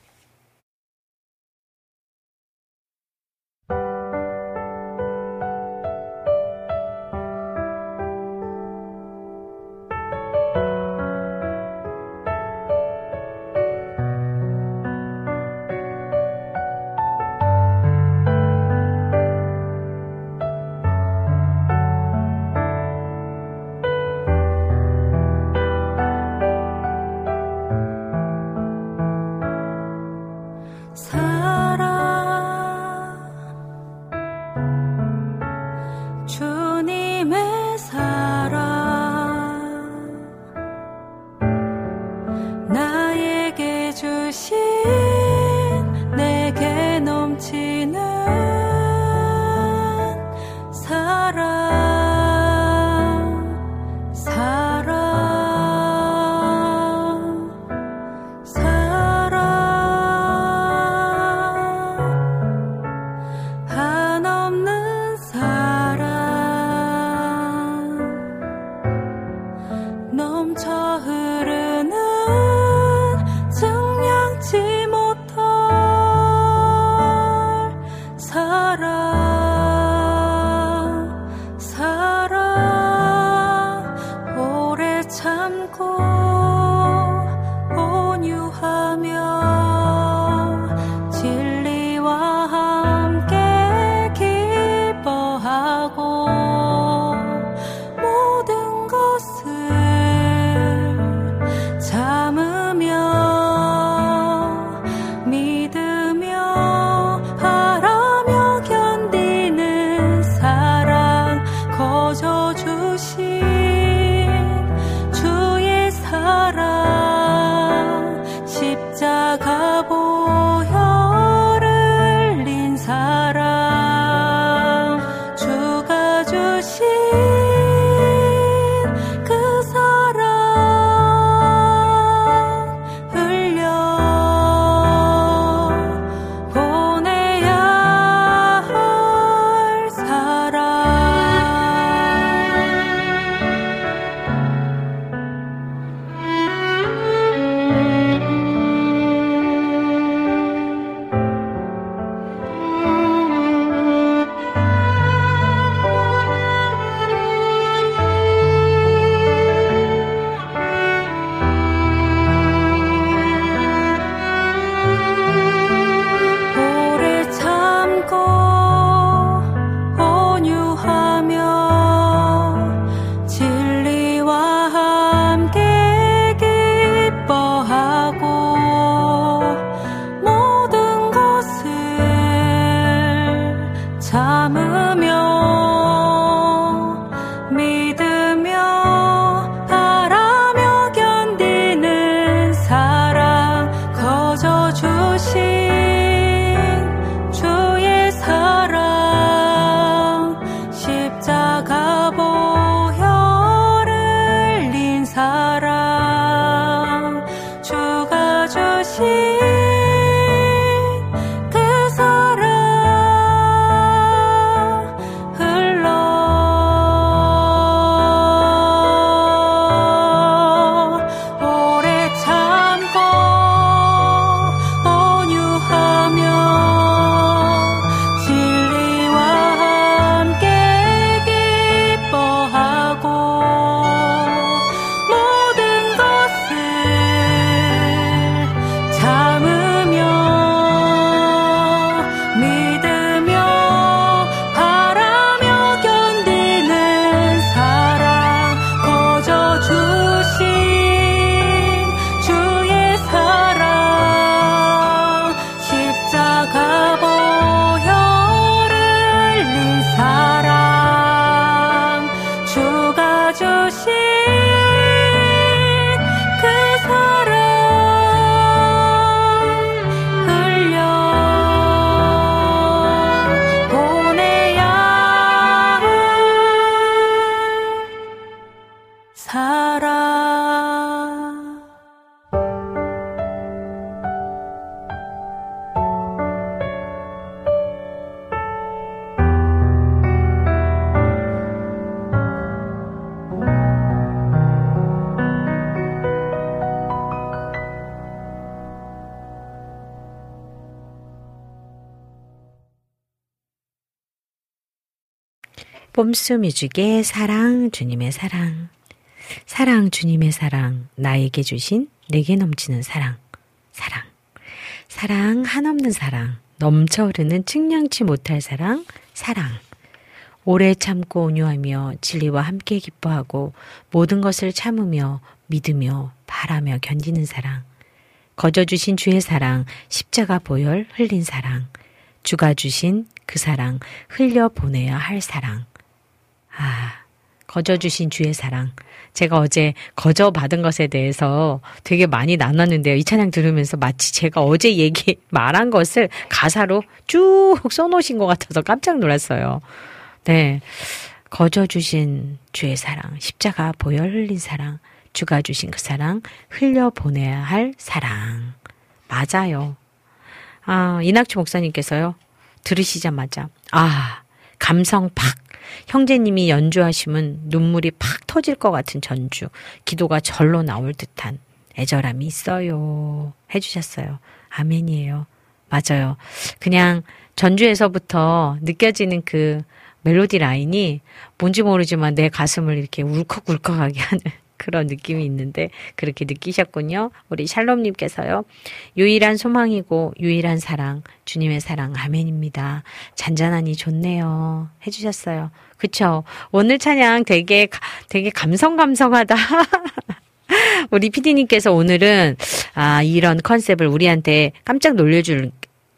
A: 꼼수 뮤직의 사랑, 주님의 사랑. 사랑, 주님의 사랑. 나에게 주신 내게 넘치는 사랑. 사랑. 사랑, 한없는 사랑. 넘쳐 흐르는 측량치 못할 사랑. 사랑. 오래 참고 온유하며 진리와 함께 기뻐하고 모든 것을 참으며 믿으며 바라며 견디는 사랑. 거저 주신 주의 사랑, 십자가 보혈 흘린 사랑. 주가 주신 그 사랑, 흘려 보내야 할 사랑. 아, 거저 주신 주의 사랑. 제가 어제 거저 받은 것에 대해서 되게 많이 나눴는데요. 이 찬양 들으면서 마치 제가 어제 얘기, 말한 것을 가사로 쭉 써놓으신 것 같아서 깜짝 놀랐어요. 네. 거저 주신 주의 사랑, 십자가 보혈 흘린 사랑, 주가 주신 그 사랑, 흘려 보내야 할 사랑. 맞아요. 아, 이낙주 목사님께서요. 들으시자마자, 아, 감성 팍 형제님이 연주하시면 눈물이 팍 터질 것 같은 전주, 기도가 절로 나올 듯한 애절함이 있어요. 해주셨어요. 아멘이에요. 맞아요. 그냥 전주에서부터 느껴지는 그 멜로디 라인이 뭔지 모르지만 내 가슴을 이렇게 울컥울컥하게 하는 그런 느낌이 있는데 그렇게 느끼셨군요. 우리 샬롬님께서요. 유일한 소망이고 유일한 사랑, 주님의 사랑, 아멘입니다. 잔잔하니 좋네요. 해주셨어요. 그쵸? 오늘 찬양 되게, 되게 감성감성하다. 우리 피디님께서 오늘은, 아, 이런 컨셉을 우리한테 깜짝 놀려줄,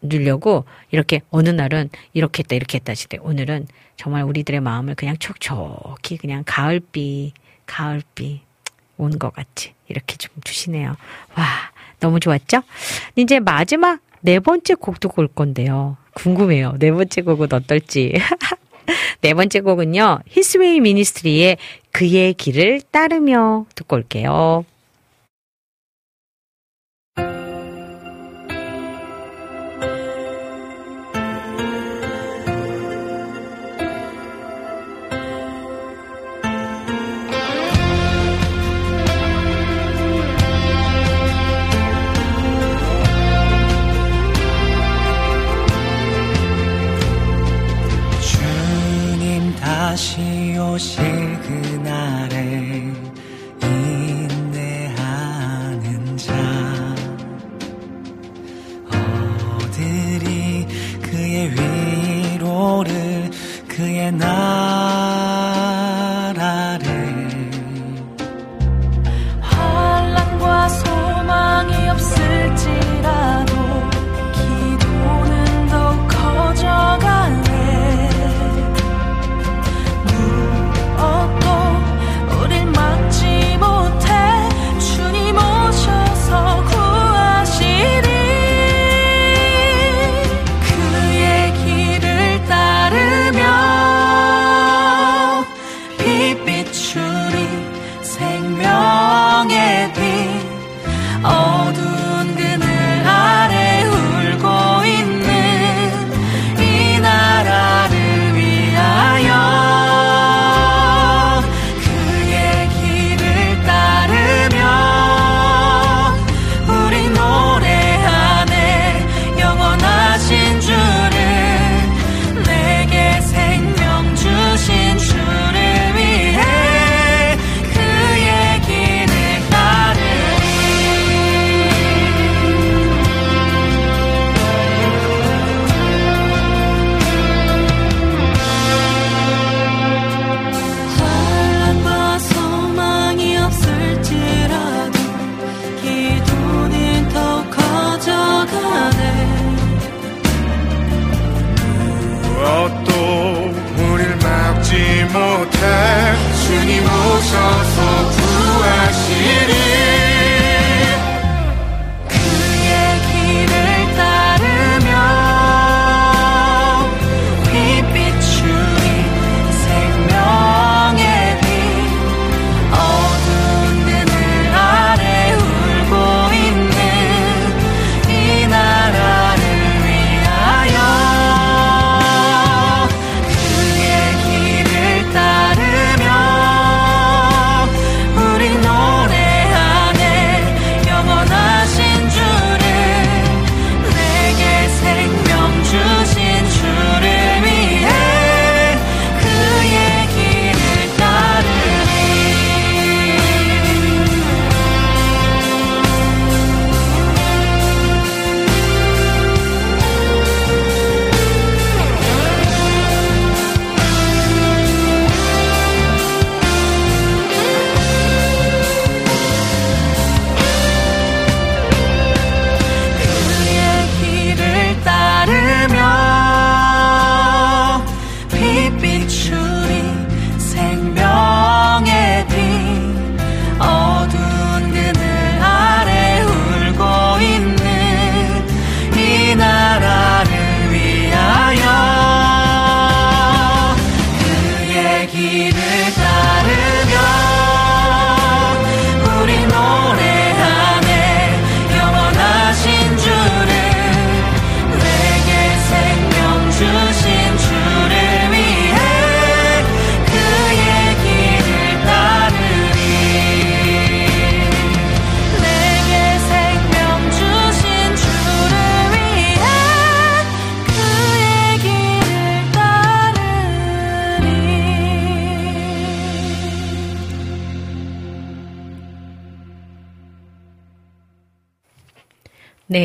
A: 주려고 이렇게 어느 날은 이렇게 했다 이렇게 했다 시대 오늘은 정말 우리들의 마음을 그냥 촉촉히 그냥 가을비 가을비 온 것 같이 이렇게 좀 주시네요. 와 너무 좋았죠? 이제 마지막 네 번째 곡 듣고 올 건데요. 궁금해요. 네 번째 곡은 어떨지. 네 번째 곡은요. 히스웨이 미니스트리의 그의 길을 따르며 듣고 올게요.
H: 오실 그날에 인내하는 자. 어들이 그의 위로를 그의 나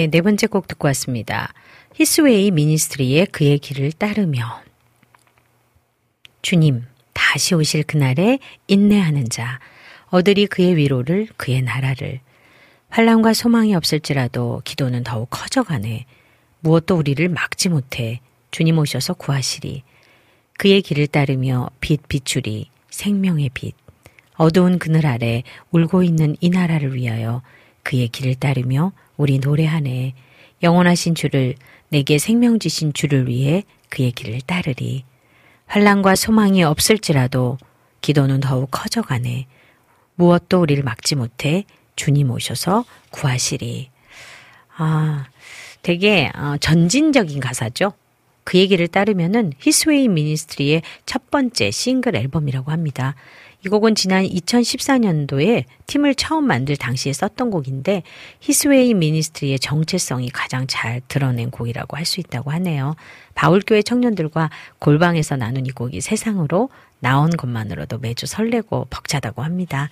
L: 네, 네
A: 번째 곡 듣고 왔습니다. 히스웨이 미니스트리의 그의 길을 따르며. 주님 다시 오실 그날에 인내하는 자 어들이 그의 위로를 그의 나라를. 환란과 소망이 없을지라도 기도는 더욱 커져가네. 무엇도 우리를 막지 못해 주님 오셔서 구하시리. 그의 길을 따르며 빛 비추리 생명의 빛. 어두운 그늘 아래 울고 있는 이 나라를 위하여 그의 길을 따르며 우리 노래하네. 영원하신 주를 내게 생명 주신 주를 위해 그의 길을 따르리. 환란과 소망이 없을지라도 기도는 더욱 커져가네. 무엇도 우리를 막지 못해 주님 오셔서 구하시리. 아, 되게 어, 전진적인 가사죠. 그 얘기를 따르면은 히스웨이 미니스트리의 첫 번째 싱글 앨범이라고 합니다. 이 곡은 지난 2014년도에 팀을 처음 만들 당시에 썼던 곡인데 히스웨이 미니스트리의 정체성이 가장 잘 드러낸 곡이라고 할 수 있다고 하네요. 바울교회 청년들과 골방에서 나눈 이 곡이 세상으로 나온 것만으로도 매주 설레고 벅차다고 합니다.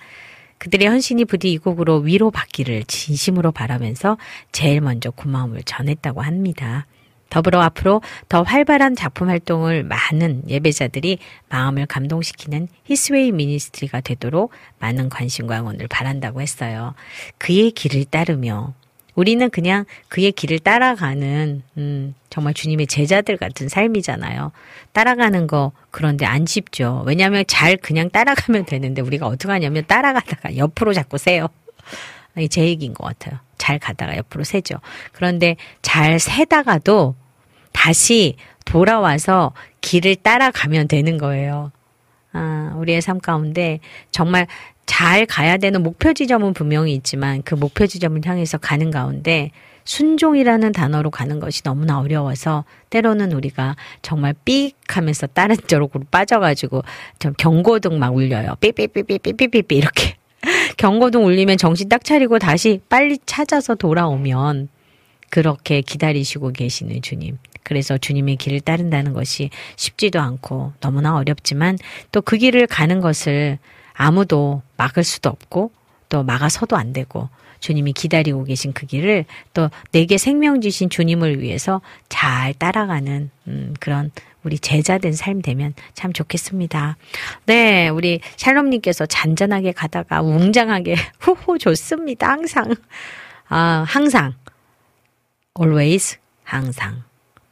A: 그들의 헌신이 부디 이 곡으로 위로받기를 진심으로 바라면서 제일 먼저 고마움을 전했다고 합니다. 더불어 앞으로 더 활발한 작품 활동을 많은 예배자들이 마음을 감동시키는 히스웨이 미니스트리가 되도록 많은 관심과 응원을 바란다고 했어요. 그의 길을 따르며 우리는 그냥 그의 길을 따라가는 음, 정말 주님의 제자들 같은 삶이잖아요. 따라가는 거 그런데 안 쉽죠. 왜냐하면 잘 그냥 따라가면 되는데 우리가 어떻게 하냐면 따라가다가 옆으로 자꾸 세요. 제 얘기인 것 같아요. 잘 가다가 옆으로 세죠. 그런데 잘 세다가도 다시 돌아와서 길을 따라가면 되는 거예요. 아, 우리의 삶 가운데 정말 잘 가야 되는 목표 지점은 분명히 있지만 그 목표 지점을 향해서 가는 가운데 순종이라는 단어로 가는 것이 너무나 어려워서 때로는 우리가 정말 삑 하면서 다른 쪽으로 빠져가지고 좀 경고등 막 울려요. 삐삐삐삐삐삐삐 이렇게. 경고등 울리면 정신 딱 차리고 다시 빨리 찾아서 돌아오면 그렇게 기다리시고 계시는 주님. 그래서 주님의 길을 따른다는 것이 쉽지도 않고 너무나 어렵지만 또 그 길을 가는 것을 아무도 막을 수도 없고 또 막아서도 안 되고 주님이 기다리고 계신 그 길을 또 내게 생명 주신 주님을 위해서 잘 따라가는 음, 그런 우리 제자된 삶 되면 참 좋겠습니다. 네, 우리 샬롬님께서 잔잔하게 가다가 웅장하게 후후 좋습니다. 항상 아 항상 always 항상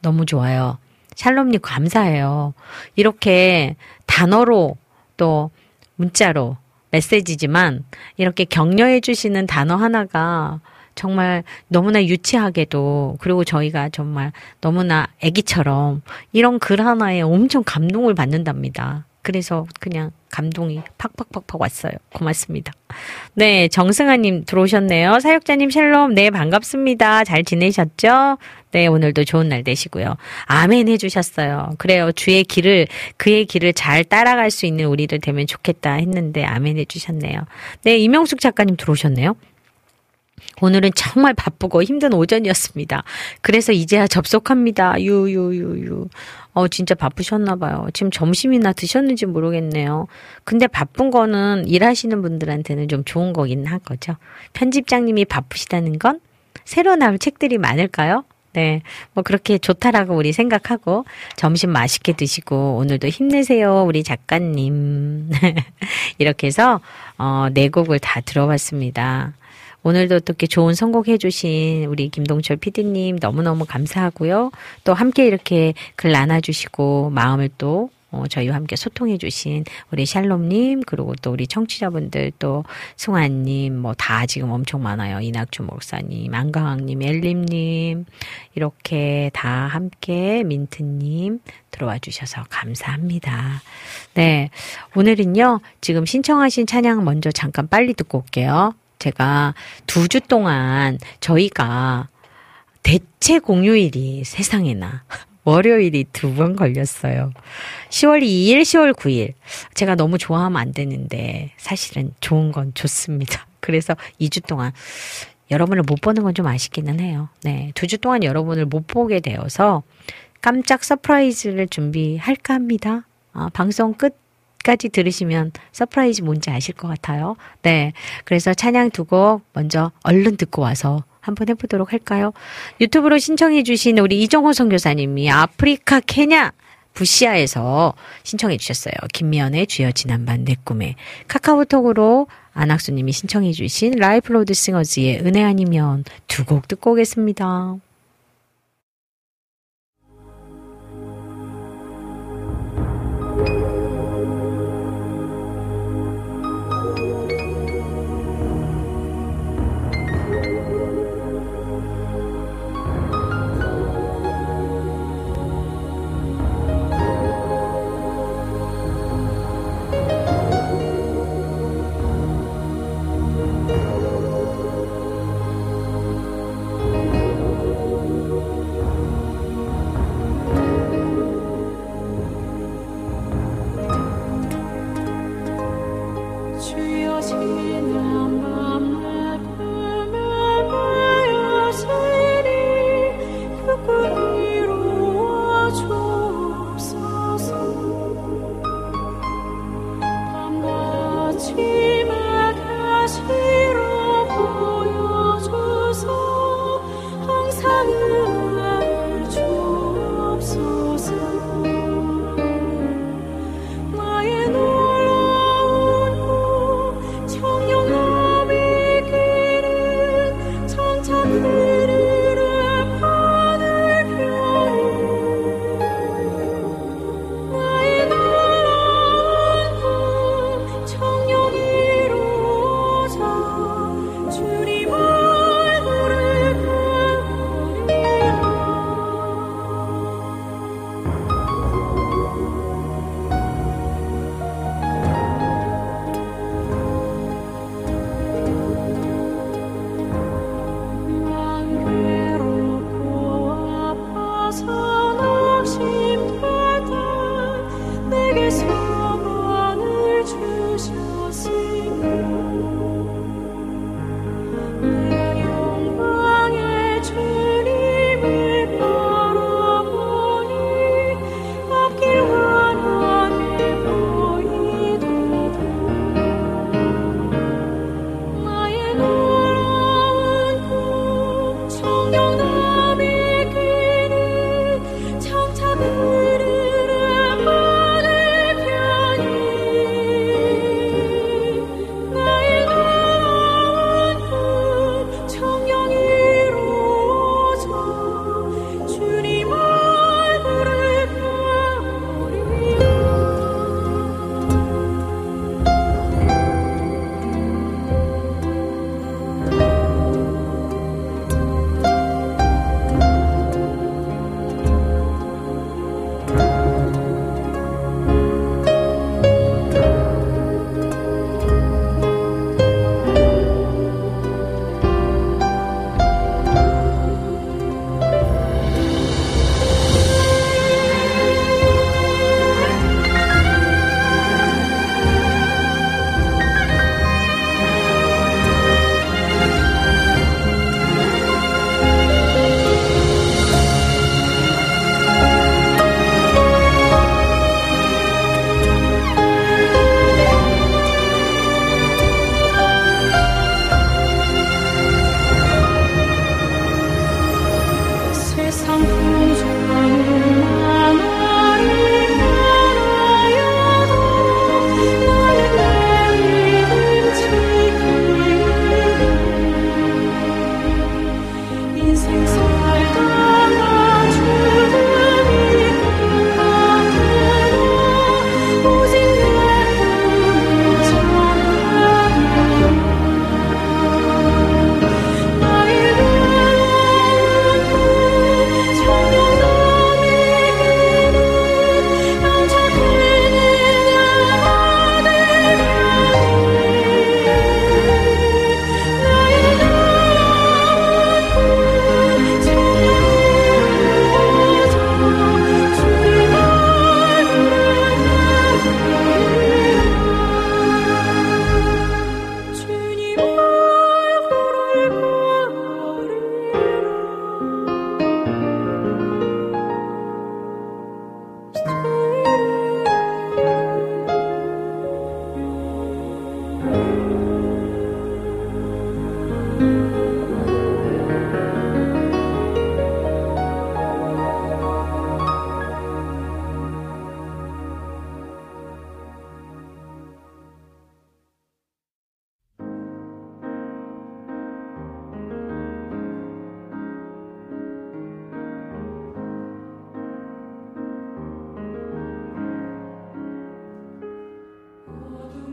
A: 너무 좋아요. 샬롬님 감사해요. 이렇게 단어로 또 문자로 메시지지만 이렇게 격려해 주시는 단어 하나가 정말 너무나 유치하게도 그리고 저희가 정말 너무나 애기처럼 이런 글 하나에 엄청 감동을 받는답니다. 그래서 그냥 감동이 팍팍팍팍 왔어요. 고맙습니다. 네, 정승아님 들어오셨네요. 사역자님 샬롬, 네, 반갑습니다. 잘 지내셨죠? 네, 오늘도 좋은 날 되시고요. 아멘 해주셨어요. 그래요. 주의 길을, 그의 길을 잘 따라갈 수 있는 우리들 되면 좋겠다 했는데 아멘 해주셨네요. 네, 이명숙 작가님 들어오셨네요. 오늘은 정말 바쁘고 힘든 오전이었습니다. 그래서 이제야 접속합니다. 유유유유. 어 진짜 바쁘셨나 봐요. 지금 점심이나 드셨는지 모르겠네요. 근데 바쁜 거는 일하시는 분들한테는 좀 좋은 거긴 한 거죠. 편집장님이 바쁘시다는 건 새로 나올 책들이 많을까요? 네. 뭐 그렇게 좋다라고 우리 생각하고 점심 맛있게 드시고 오늘도 힘내세요. 우리 작가님. 이렇게 해서 어, 네 곡을 다 들어봤습니다. 오늘도 어떻게 좋은 선곡 해주신 우리 김동철 PD님 너무너무 감사하고요. 또 함께 이렇게 글 나눠주시고 마음을 또 어, 저희와 함께 소통해 주신 우리 샬롬님, 그리고 또 우리 청취자분들, 또 승환님, 뭐 다 지금 엄청 많아요. 이낙주 목사님, 안강학님, 엘림님, 이렇게 다 함께 민트님 들어와 주셔서 감사합니다. 네. 오늘은요, 지금 신청하신 찬양 먼저 잠깐 빨리 듣고 올게요. 제가 두 주 동안 저희가 대체 공휴일이 세상에나 월요일이 두 번 걸렸어요. 10월 2일, 10월 9일. 제가 너무 좋아하면 안 되는데 사실은 좋은 건 좋습니다. 그래서 2주 동안 여러분을 못 보는 건 좀 아쉽기는 해요. 네. 두 주 동안 여러분을 못 보게 되어서 깜짝 surprise를 준비할까 합니다. 아, 방송 끝 끝까지 들으시면 surprise 뭔지 아실 것 같아요. 네. 그래서 찬양 두 곡 먼저 얼른 듣고 와서 한번 해보도록 할까요? 유튜브로 신청해주신 우리 이정호 선교사님이 아프리카 케냐 부시아에서 신청해 주셨어요. 김미연의 주여 지난밤 내 꿈에 카카오톡으로 안학수님이 신청해 주신 라이프 로드 싱어즈의 은혜 아니면 두 곡 듣고 오겠습니다.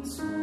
M: Christ.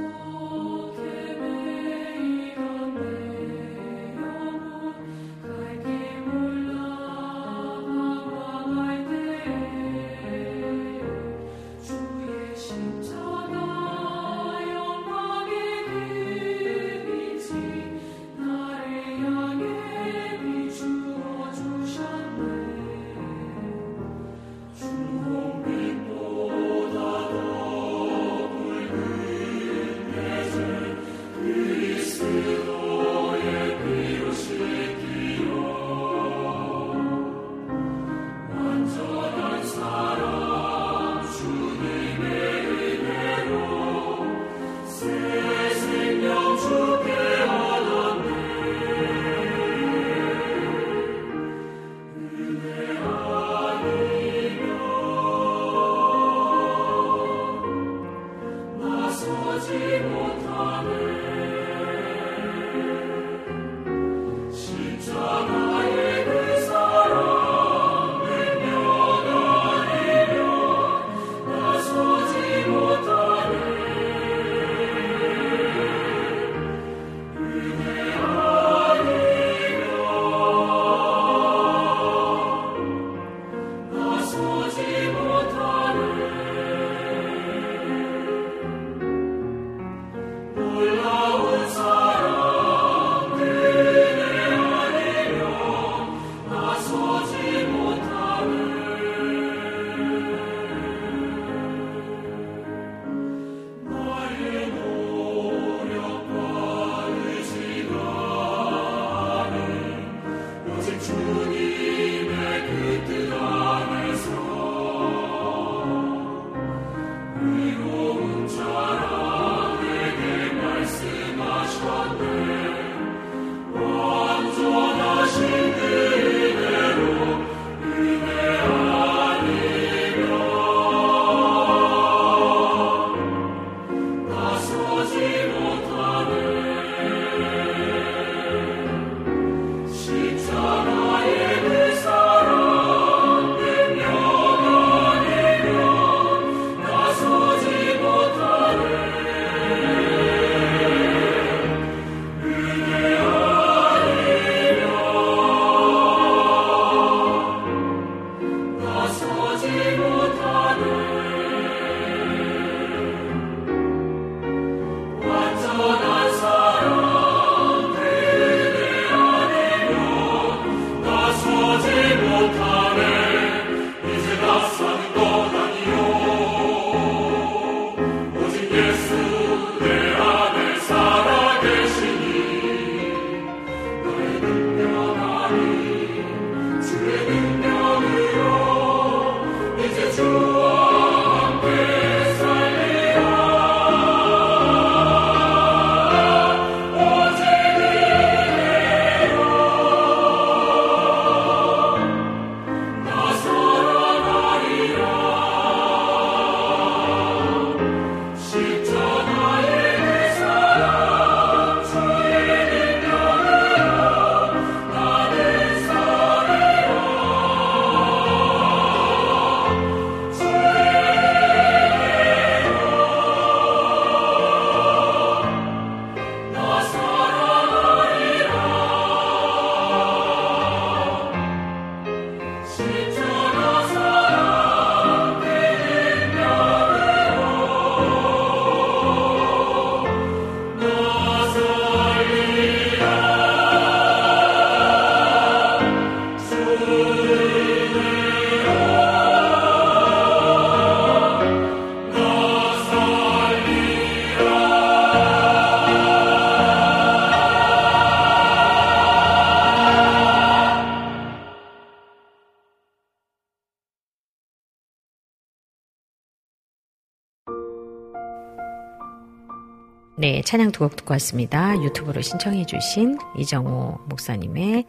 M: 두 곡 듣고 왔습니다. 유튜브로 신청해 주신 이정호 목사님의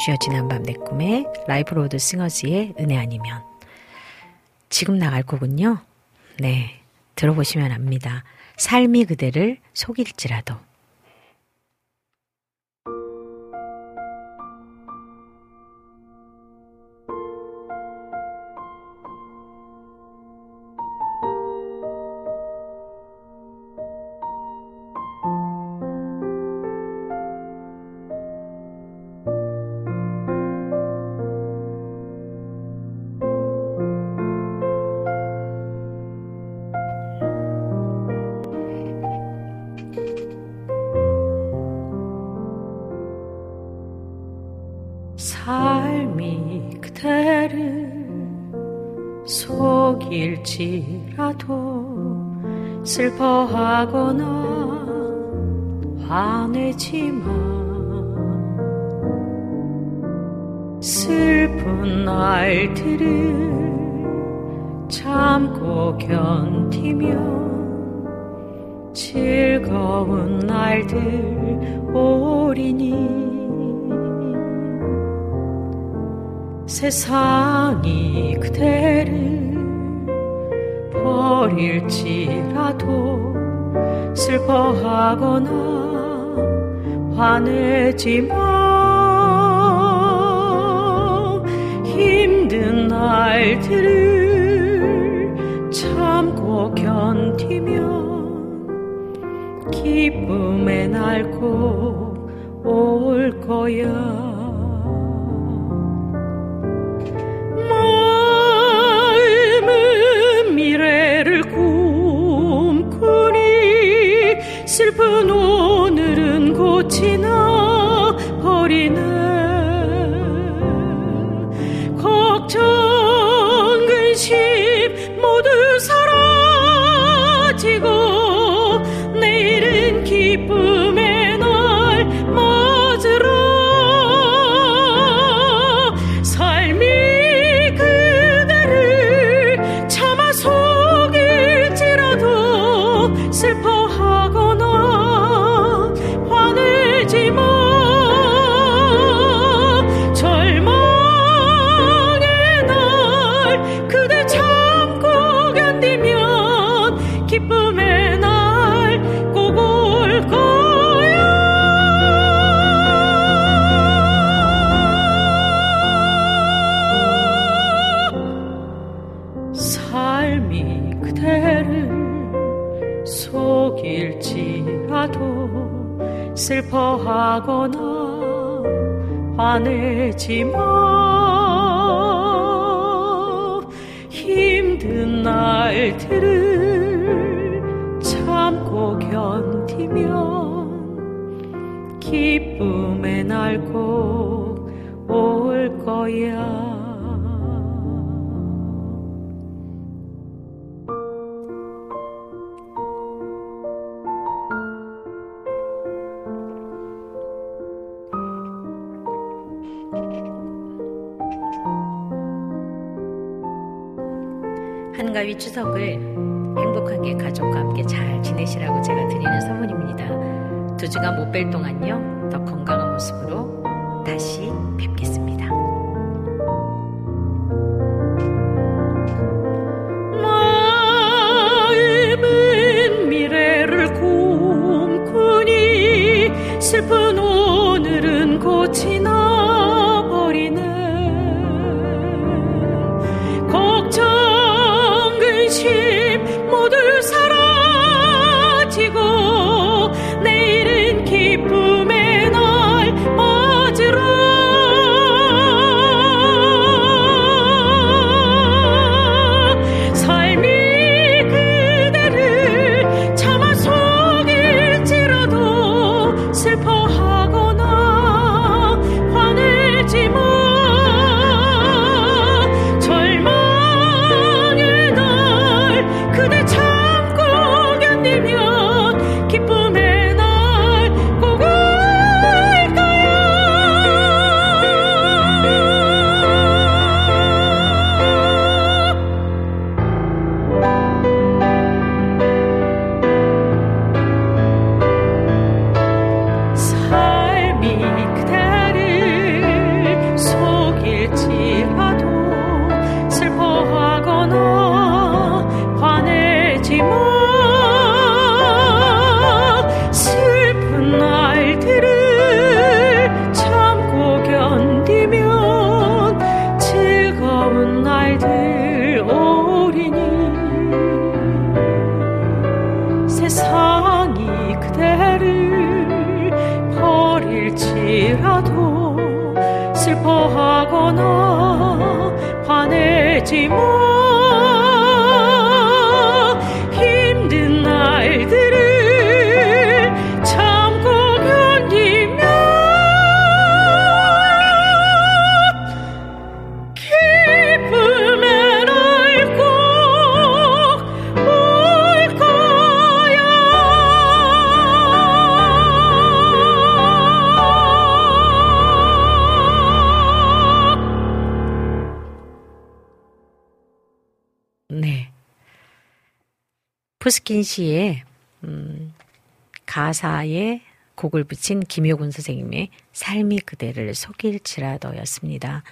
M: 주여 지난밤 내 꿈에 라이프 로드 싱어즈의 은혜 아니면 지금 나갈 거군요. 네, 들어보시면 압니다. 삶이 그대를 속일지라도 하거나 화내지만 슬픈 날들을 참고 견디며 즐거운 날들 오리니. 세상이 그대 하거나 화내지 마. 힘든 날들을 참고 견디면 기쁨의 날 꼭 올 거야 속일지라도 슬퍼하거나 화내지 마 힘든 날들을 참고 견디면 기쁨의 날 꼭 올 거야 추석을 행복하게 가족과 함께 잘 지내시라고 제가 드리는 선물입니다. 두 주간 못 뵐 동안요, 더 건강한 모습으로 다시 뵙겠습니다.
A: 푸스킨 씨의 음, 가사에 곡을 붙인 김효군 선생님의 삶이 그대를 속일지라도였습니다.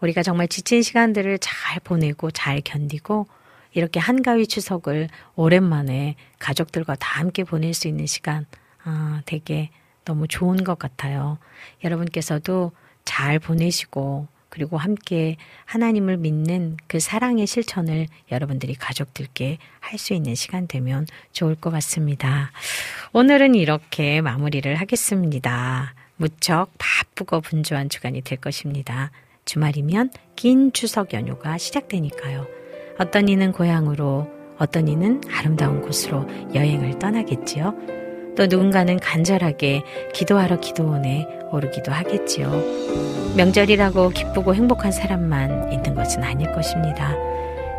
A: 우리가 정말 지친 시간들을 잘 보내고 잘 견디고 이렇게 한가위 추석을 오랜만에 가족들과 다 함께 보낼 수 있는 시간 아, 되게 너무 좋은 것 같아요. 여러분께서도 잘 보내시고 그리고 함께 하나님을 믿는 그 사랑의 실천을 여러분들이 가족들께 할 수 있는 시간 되면 좋을 것 같습니다. 오늘은 이렇게 마무리를 하겠습니다. 무척 바쁘고 분주한 주간이 될 것입니다. 주말이면 긴 추석 연휴가 시작되니까요. 어떤 이는 고향으로, 어떤 이는 아름다운 곳으로 여행을 떠나겠지요. 또 누군가는 간절하게 기도하러 기도원에 오르기도 하겠지요. 명절이라고 기쁘고 행복한 사람만 있는 것은 아닐 것입니다.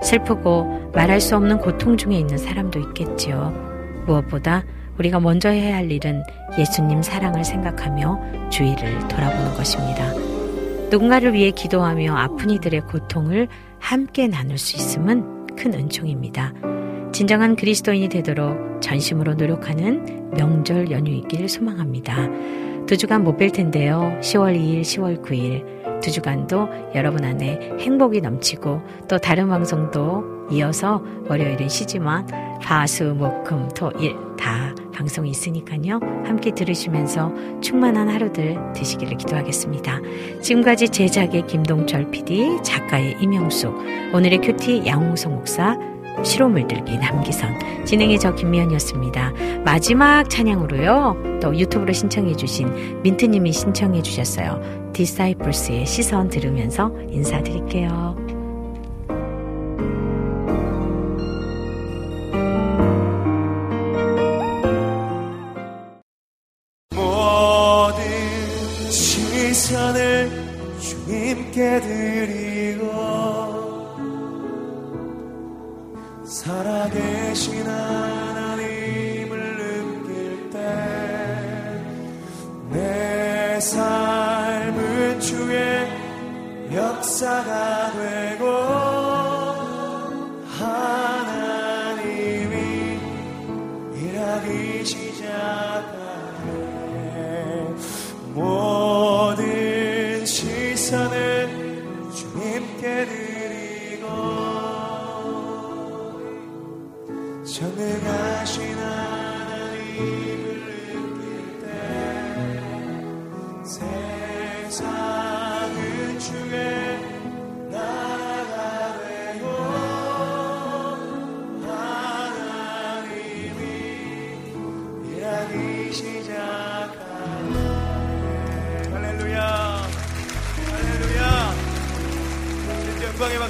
A: 슬프고 말할 수 없는 고통 중에 있는 사람도 있겠지요. 무엇보다 우리가 먼저 해야 할 일은 예수님 사랑을 생각하며 주의를 돌아보는 것입니다. 누군가를 위해 기도하며 아픈 이들의 고통을 함께 나눌 수 있음은 큰 은총입니다. 진정한 그리스도인이 되도록 전심으로 노력하는 명절 연휴이길 소망합니다. 두 주간 못 뵐 텐데요. 10월 2일, 10월 9일 두 주간도 여러분 안에 행복이 넘치고 또 다른 방송도 이어서 월요일은 쉬지만 화수, 목, 금, 토, 일 다 방송이 있으니까요. 함께 들으시면서 충만한 하루들 되시기를 기도하겠습니다. 지금까지 제작의 김동철 PD, 작가의 임영숙, 오늘의 큐티 양홍석 목사, 시로 물들기 남기선 진행의 저 김미연이었습니다. 마지막 찬양으로요. 또 유튜브로 신청해 주신 민트님이 신청해 주셨어요. 디사이플스의 시선 들으면서 인사드릴게요.
G: 모든 시선을 주님께 드리 삶은 주의 역사가 되고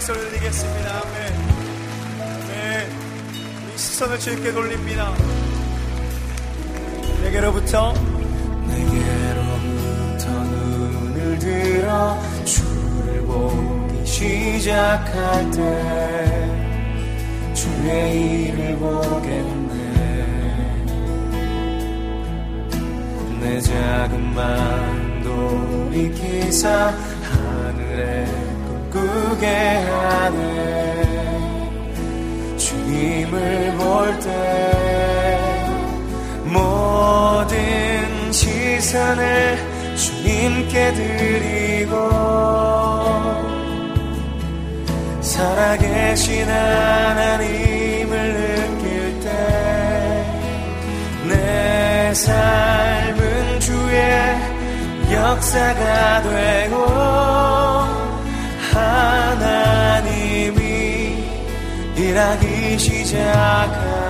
G: 박수를 드리겠습니다. 아멘. 아멘 이 시선을 주님께 돌립니다. 내게로부터 내게로부터 눈을 들어 주를 보기 시작할 때 주의 일을 보겠네 내 작은 익히사 하늘에 꿈꾸게 하네. 주님을 볼 때 모든 시선을 주님께 드리고 살아계신 하나님을 느낄 때 내 삶은 주의 역사가 되고 하나님이 일하기 시작하네